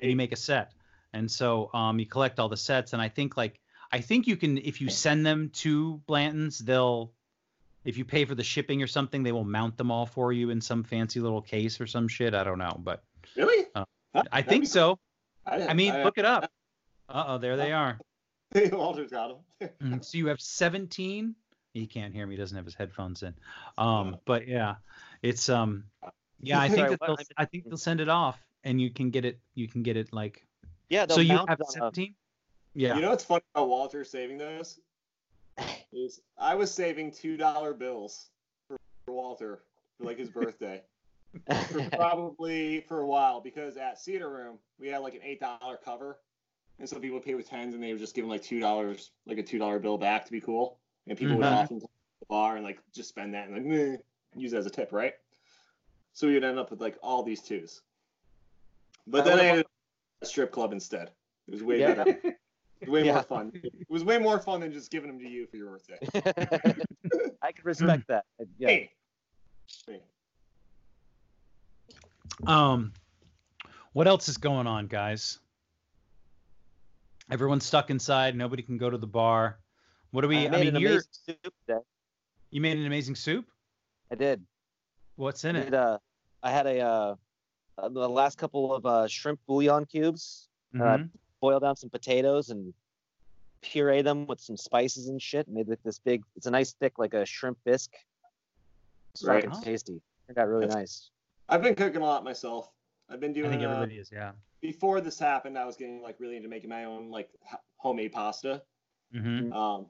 and you make a set. And so um, you collect all the sets, and I think like I think you can if you send them to Blanton's, they'll if you pay for the shipping or something, they will mount them all for you in some fancy little case or some shit. I don't know, but Really? Uh? I think so. I, I mean, look it up. Uh oh, there they are. <laughs> Walter's got them. <laughs> Mm, So you have 17. He can't hear me. He doesn't have his headphones in. Um, but yeah, it's um, yeah. I think Sorry, that they'll, I'm- think they'll send it off, and you can get it. You can get it like. yeah So they'll you have 17. Yeah. You know what's funny about Walter saving those? Is I was saving two dollar bills for, for Walter for like his birthday. <laughs> for probably for a while because at Cedar Room we had like an eight dollar cover, and so people would pay with tens and they would just give them like two dollars, like a two dollar bill back to be cool, and people would Mhm. often go to the bar and like just spend that and like meh, use it as a tip, right? So we would end up with like all these twos. But I then I would've- ended up a strip club instead. It was way Yeah. better. It was way <laughs> Yeah. more fun. It was way more fun than just giving them to you for your birthday. <laughs> I can respect that. <laughs> Yeah. Hey. Hey. Um, what else is going on, guys? Everyone's stuck inside. Nobody can go to the bar. What do we? I I, made mean, an you're amazing soup today. you made an amazing soup. I did. What's in I it? uh, I had a uh, uh, the last couple of uh, shrimp bouillon cubes. Mhm. Boil down some potatoes and puree them with some spices and shit. Made like this big. It's a nice thick like a shrimp bisque. It's Right. fucking tasty. Turned out really That's- nice. I've been cooking a lot myself. I've been doing. I think uh, everybody is. Yeah. Before this happened, I was getting like really into making my own like homemade pasta. hmm Um,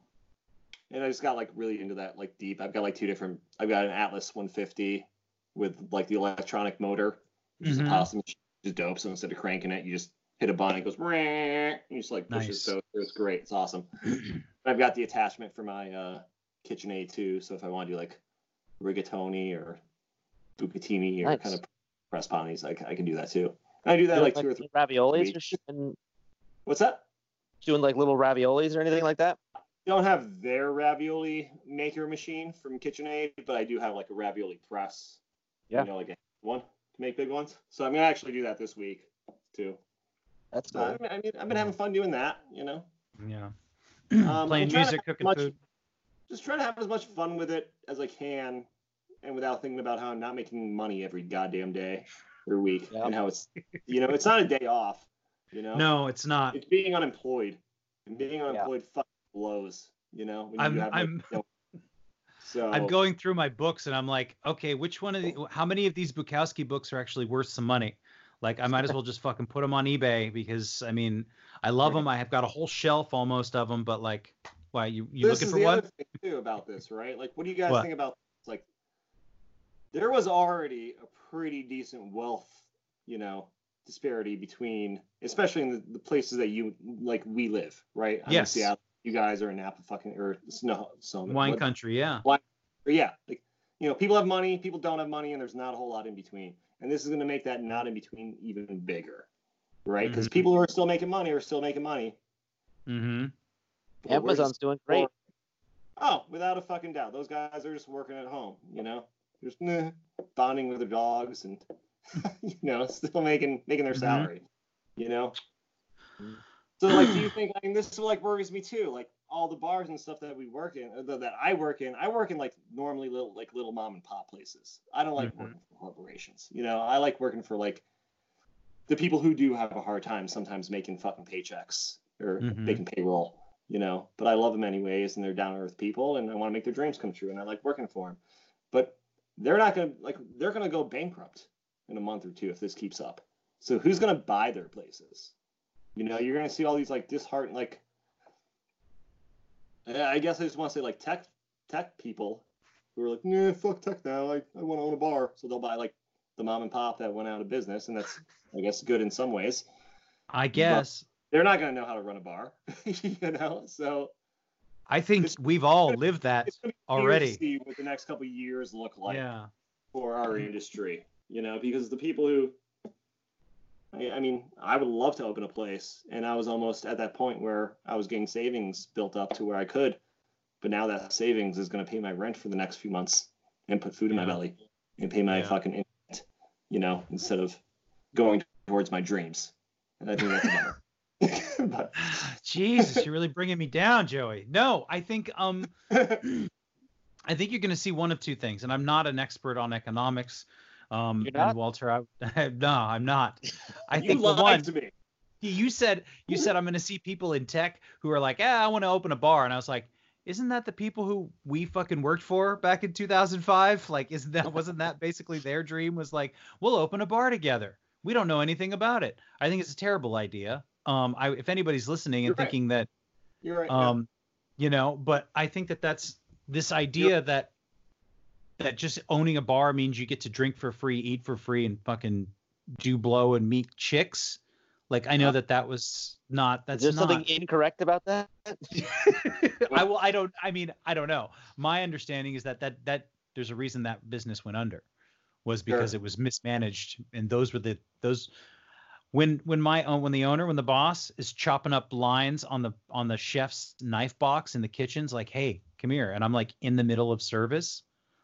and I just got like really into that like deep. I've got like two different. I've got an Atlas 150 with like the electronic motor, which is a Mhm. pasta machine, which is dope. So instead of cranking it, you just hit a button, it goes. "Meow," <laughs> and You just like push Nice. it. So it's great. It's awesome. <clears throat> I've got the attachment for my uh KitchenAid too. So if I want to do like rigatoni or bucatini or Nice. kind of press panis, I, I can do that too. And I do that Doing, like two or three. raviolis or weeks. shit, What's that? doing like little raviolis or anything like that. don't have their ravioli maker machine from KitchenAid, but I do have like a ravioli press. Yeah. You know, like a one to make big ones. So I'm gonna actually do that this week too. That's cool. I mean, I mean, I've been having fun doing that. You know, Yeah. <clears throat> Um, Playing trying music, cooking much- food. just try to have as much fun with it as I can, and without thinking about how I'm not making money every goddamn day or week, Yeah. and how it's, you know, it's not a day off. You know, No, it's not. it's being unemployed, and being unemployed fucking blows. You know, when I'm- you I'm- no- <laughs> so I'm going through my books and I'm like, okay, which one of the, how many of these Bukowski books are actually worth some money? Like, I might as well just fucking put them on eBay because I mean, I love them. I have got a whole shelf almost of them, but like, why you you this looking is for the one? other thing too about this, right? Like, what do you guys What? think about? There was already a pretty decent wealth, you know, disparity between, especially in the, the places that you like we live, right? I'm Yes. Seattle. You guys are in Napa, fucking or no, so Wine what- country, yeah. or yeah, like you know, people have money, people don't have money, and there's not a whole lot in between. And this is going to make that not in between even bigger, right? Because Mhm. people who are still making money are still making money. Mm-hmm. but we're just- Amazon's doing great. Oh, without a fucking doubt. Those guys are just working at home, you know? Just nah, bonding with their dogs and <laughs> you know, still making making their Mhm. salary. You know? So like do you think I mean this is like worries me too, like all the bars and stuff that we work in uh, that I work in, I work in like normally little like little mom and pop places. I don't like Mhm. working for corporations. You know, I like working for like the people who do have a hard time sometimes making fucking paychecks or Mhm. making payroll you know. But I love them anyways, and they're down to earth people, and I want to make their dreams come true, and I like working for them. But they're not gonna like they're gonna go bankrupt in a month or two if this keeps up. So who's gonna buy their places? You know, you're gonna see all these like disheartened like. I guess I just want to say like tech tech people who are like, nah, fuck tech now. I, I want to own a bar, so they'll buy like the mom and pop that went out of business, and that's I guess good in some ways. I guess. They're not gonna know how to run a bar, <laughs> you know. So I think we've all lived that. it's be Already. see what the next couple of years look like yeah. for our industry. You know, because the people who, I, I mean, I would love to open a place, and I was almost at that point where I was getting savings built up to where I could, but now that savings is going to pay my rent for the next few months and put food in my belly and pay my Yeah. fucking internet, you know, instead of going towards my dreams. And I think that's bummer. <laughs> <laughs> but Jesus, you're really bringing me down, Joey. No, I think um <laughs> I think you're going to see one of two things, and I'm not an expert on economics. Um, You're not? and Walter, I, <laughs> no, I'm not. I you think lied one to me. you said you said I'm going to see people in tech who are like, yeah, I want to open a bar, and I was like, isn't that the people who we fucking worked for back in 2005? <laughs> Like, isn't that wasn't that basically their dream? Was like, we'll open a bar together. We don't know anything about it. I think it's a terrible idea. Um, I, if anybody's listening and You're right. thinking that You're right. yeah. um you know but i think that that's this idea that that just owning a bar means you get to drink for free eat for free and fucking do blow and meet chicks like i know that that was not that's Is there not something incorrect about that? <laughs> i will i don't i mean i don't know my understanding is that that that there's a reason that business went under was because Sure. it was mismanaged and those were the those when when my own when the owner when the boss is chopping up lines on the on the chef's knife box in the kitchen's like hey come here and i'm like in the middle of service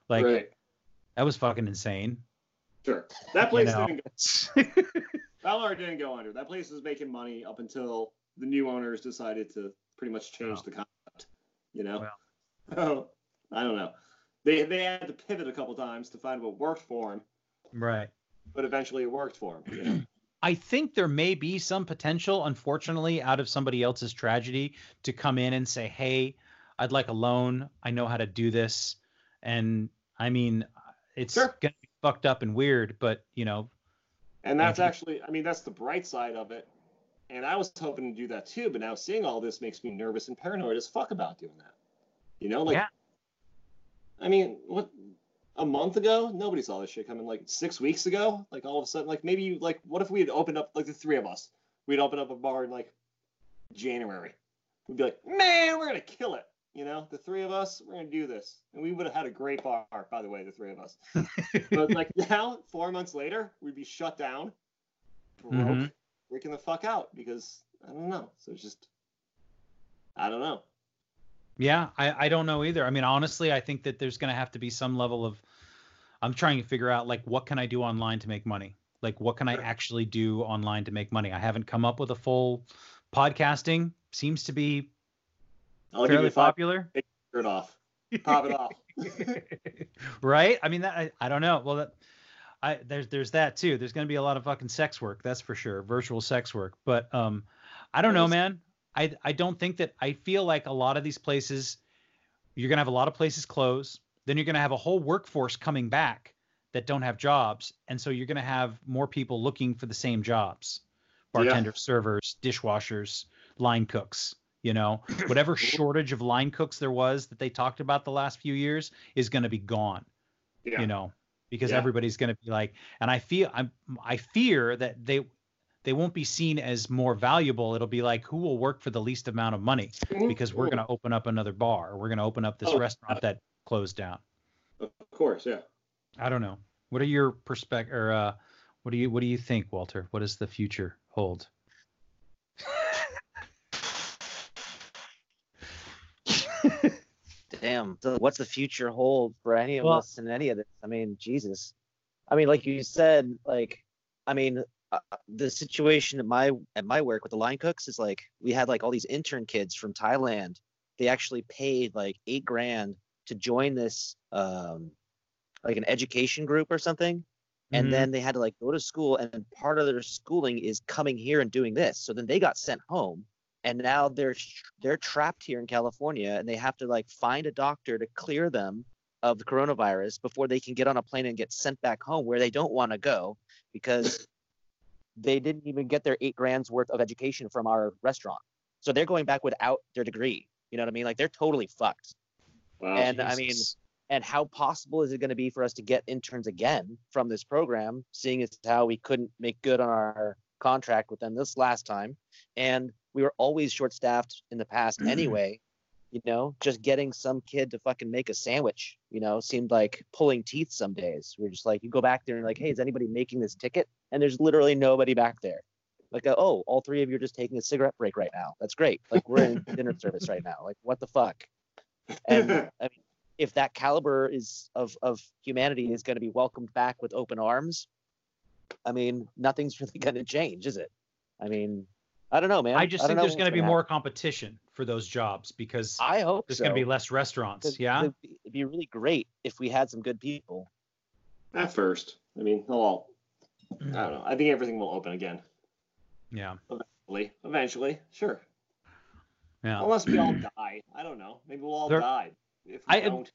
like right. that was fucking insane Sure. That place know. didn't <laughs> go Balmar didn't go under. That place was making money up until the new owners decided to pretty much change Oh. the concept. You know? <laughs> Oh, I don't know. They they had to pivot a couple times to find what worked for them, right but eventually it worked for them. You know? <clears throat> I think there may be some potential, unfortunately, out of somebody else's tragedy to come in and say, "Hey, I'd like a loan. I know how to do this." And I mean, it's Sure. gonna be fucked up and weird, but you know, And that's actually, I mean, that's the bright side of it. And I was hoping to do that too, but now seeing all this makes me nervous and paranoid as fuck about doing that. You know, like, Yeah. I mean, what, a month ago, nobody saw this shit coming. Like six weeks ago, like all of a sudden, like maybe you, like, what if we had opened up, like the three of us, we'd open up a bar in like January. We'd be like, man, we're gonna kill it. You know, the three of us, we're gonna do this, and we would have had a great bar, by the way, the three of us. <laughs> but like now, four months later, we'd be shut down, broke, Mhm. freaking the fuck out because I don't know. So it's just, I don't know. Yeah, I, I don't know either. I mean, honestly, I think that there's going to have to be some level of. I'm trying to figure out like what can I do online to make money? Like what can I actually do online to make money? I haven't come up with a full podcasting. Seems to be I'll fairly popular. <laughs> shirt off, <laughs> pop it off. right? I mean, that I, I don't know. Well, that, I there's there's that too. There's going to be a lot of fucking sex work, that's for sure. Virtual sex work, but um, I don't know, man. I I don't think that I feel like a lot of these places, you're gonna have a lot of places close. Then you're gonna have a whole workforce coming back that don't have jobs, and so you're gonna have more people looking for the same jobs, Yeah. bartenders, servers, dishwashers, line cooks. You know, <clears throat> whatever shortage of line cooks there was that they talked about the last few years is going to be gone Yeah. you know because Yeah. everybody's going to be like and i feel i'm i fear that they they won't be seen as more valuable. It'll be like who will work for the least amount of money? Because we're going to open up another bar. Or we're going to open up this Oh, restaurant that closed down. Of course, yeah. i don't know. What are your perspective or uh what do you what do you think walter? What does the future hold Damn. So what's the future hold for any of Well- us in any of this? I mean, Jesus. I mean, like you said, like, I mean, uh, the situation at my at my work with the line cooks is like we had like all these intern kids from Thailand. They actually paid like eight grand to join this um like an education group or something. And Mhm. then they had to like go to school and part of their schooling is coming here and doing this. So then they got sent home and now they're they're trapped here in California and they have to like find a doctor to clear them of the coronavirus before they can get on a plane and get sent back home where they don't want to go because they didn't even get their eight grand's worth of education from our restaurant. So they're going back without their degree. You know what I mean? Like they're totally fucked. Wow. And I mean, and how possible is it going to be for us to get interns again from this program, seeing as how we couldn't make good on our contract with them this last time, and we were always short-staffed in the past anyway. You know, just getting some kid to fucking make a sandwich, you know, seemed like pulling teeth some days. We're just like, you go back there and like, hey, is anybody making this ticket? And there's literally nobody back there. Like, uh, oh, all three of you are just taking a cigarette break right now. That's great. Like, we're in dinner <laughs> service right now. Like, what the fuck? And <laughs> I mean, if that caliber is of of humanity is going to be welcomed back with open arms, I mean, nothing's <laughs> really going to change, is it? I mean, I don't know, man. i just don't think there's going to be gonna more happen. competition for those jobs because I hope there's so. going to be less restaurants. yeah It'd be, it'd be really great if we had some good people. At first, I mean, they'll all. I don't know. I think everything will open again. yeah Eventually, eventually, sure. yeah Unless we all die. I don't know. Maybe we'll all There- die. If we I- don't.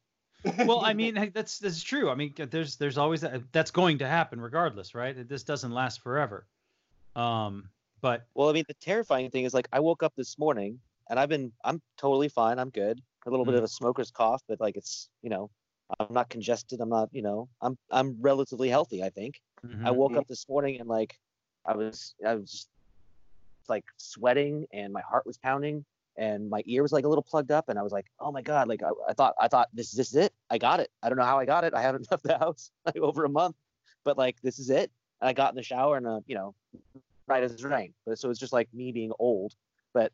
<laughs> well, I <laughs> mean, that's that's true. I mean, there's there's always that, that's going to happen regardless, right? This doesn't last forever. Um, but Well, I mean, the terrifying thing is like I woke up this morning and I've been I'm totally fine. I'm good. A little bit Mhm. of a smoker's cough, but like it's you know I'm not congested. I'm not you know I'm I'm relatively healthy. I think. I mhm. woke up this morning and like I was I was just, like sweating and my heart was pounding and my ear was like a little plugged up and I was like oh my god like I, I thought I thought this this is it I got it I don't know how I got it I haven't <laughs> left the house like <laughs> over a month but like this is it and I got in the shower and uh, you know right as rain but so it's just like me being old but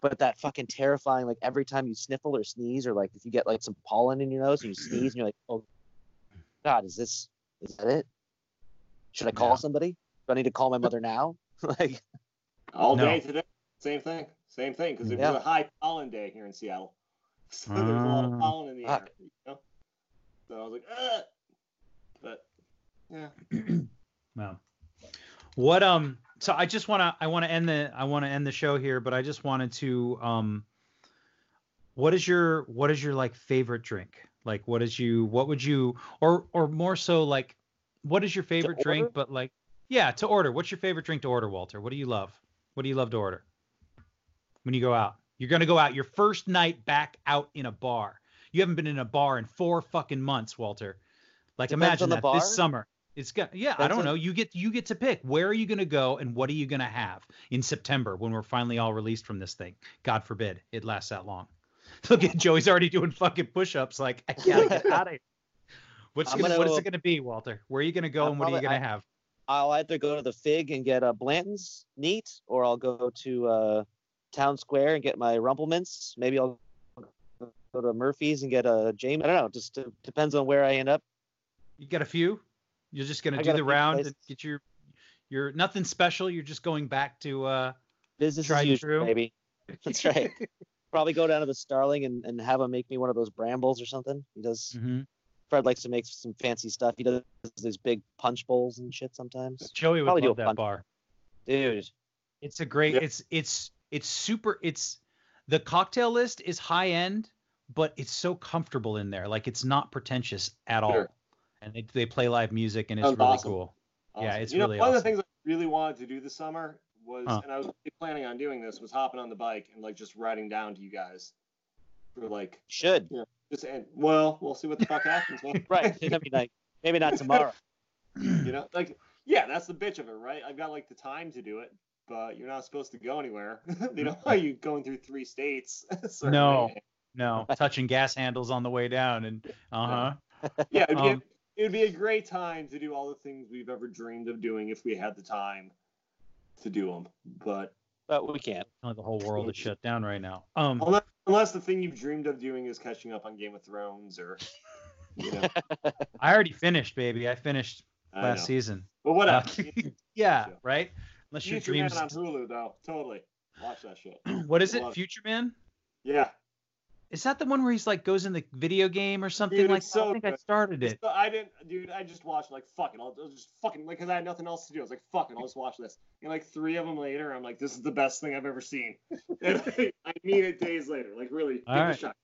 but that fucking terrifying like every time you sniffle or sneeze or like if you get like some pollen in your nose and you sneeze and you're like oh god is this is that it should I call Yeah. somebody? Do I need to call my mother now? <laughs> like, all No. day today. Same thing. Same thing. Because it Yeah. was a high pollen day here in Seattle. <laughs> So there was a lot of Ah. pollen in the Fuck. air. You know? So I was like, Ugh! but yeah. <clears throat> Well, what um so I just want to I want to end the I want to end the show here, but I just wanted to um what is your what is your like favorite drink? Like what is you what would you or or more so like what is your favorite drink but like yeah, to order. What's your favorite drink to order, Walter? What do you love? What do you love to order? When you go out. You're going to go out your first night back out in a bar. You haven't been in a bar in 4 fucking months, Walter. Like Depends imagine that bar? this summer. It's got yeah, I don't on- know. You get you get to pick where are you going to go and what are you going to have in September when we're finally all released from this thing. God forbid it lasts that long. <laughs> Look at Joey's already doing fucking push-ups. Like I gotta get out of here. <laughs> What's I'm gonna, what is it gonna be, Walter? Where are you gonna go I'll and what are you gonna have? I'll either go to the Fig and get a Blanton's neat, or I'll go to uh, Town Square and get my Rumple Minze. Maybe I'll go to Murphy's and get a James. I don't know. Just uh, depends on where I end up. You got a few? You're just gonna I do the round places. and get your your nothing special. You're just going back to uh Business as usual, maybe. <laughs> That's right. Probably go down to the Starling and, and have him make me one of those brambles or something. He does. mhm. Fred likes to make some fancy stuff. He does these big punch bowls and shit sometimes. Joey would Probably do love a that punch. bar. Dude, It's a great. It's it's it's super. It's the cocktail list is high end, but it's so comfortable in there. Like it's not pretentious at all. Sure. And they they play live music and it's Sounds really awesome. cool. Yeah, Awesome. it's you know, really one of the things I really wanted to do this summer was, Huh. and I was really planning on doing this, was hopping on the bike and like just riding down to you guys for like should. just and well, we'll see what the fuck happens. <laughs> Right. I mean, like, maybe not tomorrow. you know, like yeah, that's the bitch of it, right? I've got like the time to do it, but you're not supposed to go anywhere. <laughs> they don't want you going through three states. <laughs> No. No, touching gas handles on the way down and uh huh. Yeah, it'd be, Um, a, it'd be a great time to do all the things we've ever dreamed of doing if we had the time to do them. But But we can't. the whole world is shut down right now. Um, unless, unless the thing you've dreamed of doing is catching up on Game of Thrones or, you know, <laughs> I already finished, baby. I finished I last know. season. But whatever. Uh, <laughs> yeah, Yeah. right. Unless your Future Man dreams. on Hulu though, totally. Watch that shit. <clears throat> What is it? Love it. Future Man? Yeah. Is that the one where he's like goes in the video game or something Dude, like that? I so think I started it. So I didn't, dude. I just watched like fuck it. I'll, just fucking like because I had nothing else to do. I was like fuck it. I'll just watch this. And like three of them later, I'm like, this is the best thing I've ever seen. <laughs> And like, I mean it days later. Like really, All give it right. a shot.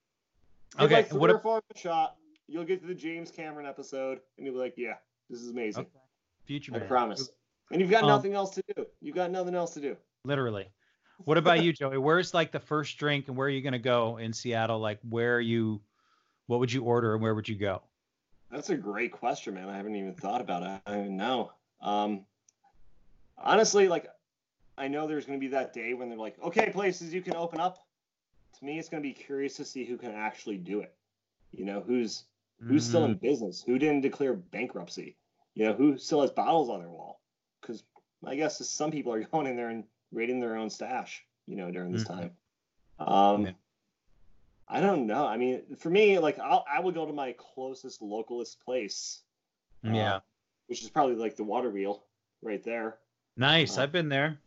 Give Okay, like three what or four a shot. You'll get to the James Cameron episode, and you'll be like, yeah, this is amazing. Okay. Future I Man. promise. And you've got Um, nothing else to do. You've got nothing else to do. Literally. What about <laughs> you, Joey? Where's like the first drink and where are you gonna go in Seattle? Like where are you? What would you order and where would you go? That's a great question, man. I haven't even thought about it. I don't even know. Um, honestly, like, I know there's going to be that day when they're like, okay, places you can open up. To me, it's going to be curious to see who can actually do it. You know, who's who's still in business, who didn't declare bankruptcy, you know, who still has bottles on their wall. Because I guess some people are <laughs> going in there and raiding their own stash, you know, during this Mhm. time. Um, Yeah. I don't know. I mean, for me, like, I'll, I would go to my closest localist place, Mm, yeah. uh, which is probably like the water wheel right there. Nice. uh, I've been there.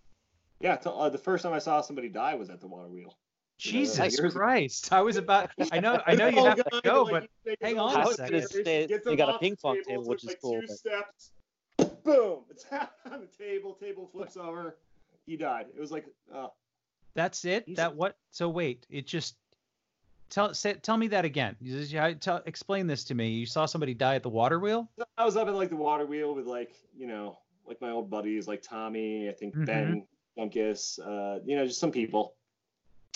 Yeah, t- uh, the first time I saw somebody die was at the water wheel. You know, Jesus. Christ. I was about <laughs> I know I know you Oh, have to go, like, but he hang on the a I was second. gonna stairs, say gets they got a ping pong table, table, which is like, cool. Two but- steps, boom, tap <laughs> on the table, table flips over, he died. It was like, uh, that's it? That what so wait, it just tell say, tell me that again. You tell, explain this to me. You saw somebody die at the water wheel? I was up at like the water wheel with like, you know, like my old buddies, like Tommy, I think Mhm. Ben Dunkus, uh, you know, just some people.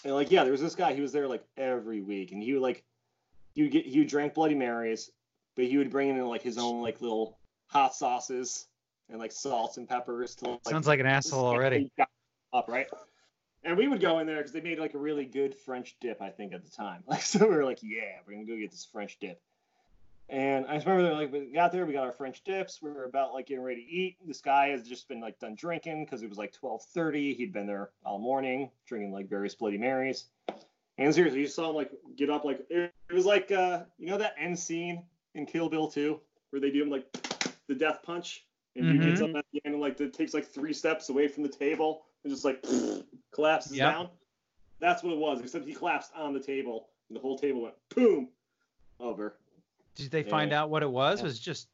And like, yeah, there was this guy. He was there like every week, and he would like, he would get, he would drink Bloody Marys, but he would bring in like his own like little hot sauces and like salts and peppers to like Sounds like an asshole already. Up right. And we would go in there because they made like a really good French dip, I think, at the time. <laughs> Like, so we were like, yeah, we're gonna go get this French dip. And I just remember, like, we got there, we got our French dips. We were about like getting ready to eat. This guy has just been like done drinking because it was like 12:30. He'd been there all morning drinking like various Bloody Marys. And seriously, you saw him like get up, like it, it was like uh, you know that end scene in Kill Bill 2 where they do him like the death punch, and he gets up mm-hmm. at the end and like it takes like three steps away from the table and just like <sniffs> collapses Yep. down. That's what it was, except he collapsed on the table and the whole table went boom over. Did they find Yeah. out what it was? Was it just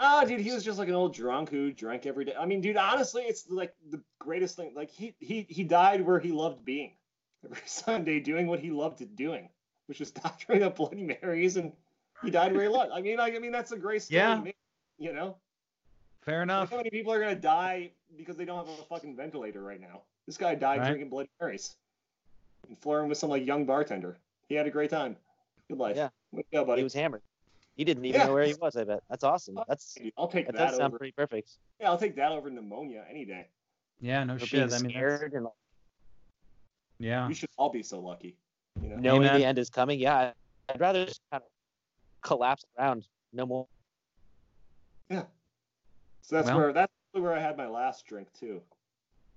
Oh, dude, he was just like an old drunk who drank every day. I mean, dude, honestly, it's like the greatest thing. Like he he he died where he loved being, <laughs> every Sunday doing what he loved doing, which was <laughs> doctoring up Bloody Marys, and he died where he <laughs> loved. I mean, I, I mean that's a great story. Yeah. me, you know, fair Like, enough? how many people are gonna die because they don't have a fucking ventilator right now? This guy died Right. drinking Bloody Marys and flirting with some like young bartender. He had a great time. Good life. Yeah. Way to go, buddy. He was hammered. He didn't even Yeah. know where he was. I bet that's awesome. That's I'll take that that, does sound over. pretty perfect. Yeah, I'll take that over pneumonia any day. Yeah, no Or shit. being I mean, scared and like, yeah. We should all be so lucky. You know? knowing Amen. the end is coming. Yeah, I'd rather just kind of collapse around. No more. So that's Well- where that's where I had my last drink too.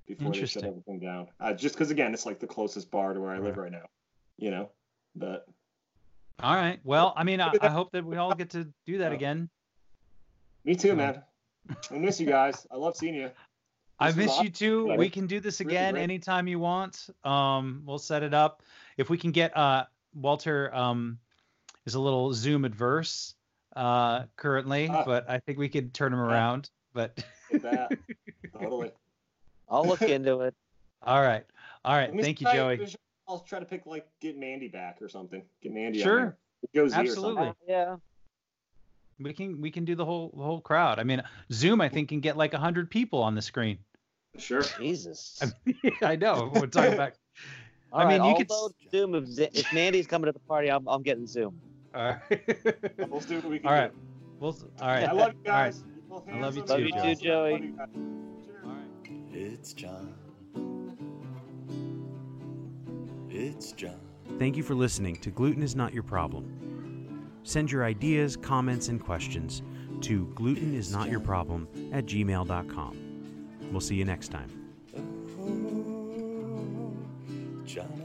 Before they shut everything down. Uh, just because again, it's like the closest bar to where I live right now. You know, but All right. Well, I mean, I, I hope that we all get to do that Yeah. again. me too, man. I miss you guys. I love seeing you. I This was miss you too. We can do this again great. anytime you want. Um, we'll set it up. If we can get uh Walter um is a little Zoom adverse uh currently, Ah. but I think we could turn him around. But With that. totally. <laughs> I'll look into it. all right. All right. Thank you, try- Joey. I'll try to pick like get Mandy back or something. Get Mandy. Sure. On there. Or Absolutely. something. Uh, yeah. We can we can do the whole the whole crowd. I mean, Zoom I think can get like 100 people on the screen. Sure. Jesus. <laughs> I know. We're talking about <laughs> All I mean, right, you I'll could Zoom if, if Mandy's coming to the party. I'm, I'm getting Zoom. All right. We'll see what we can All right. do. Well, all right. I love you All right. guys. I love you too, love you too, Joey. It's John. It's John. Thank you for listening to Gluten is Not Your Problem. Send your ideas, comments, and questions to glutenisnotyourproblem at gmail.com. We'll see you next time. Oh, John.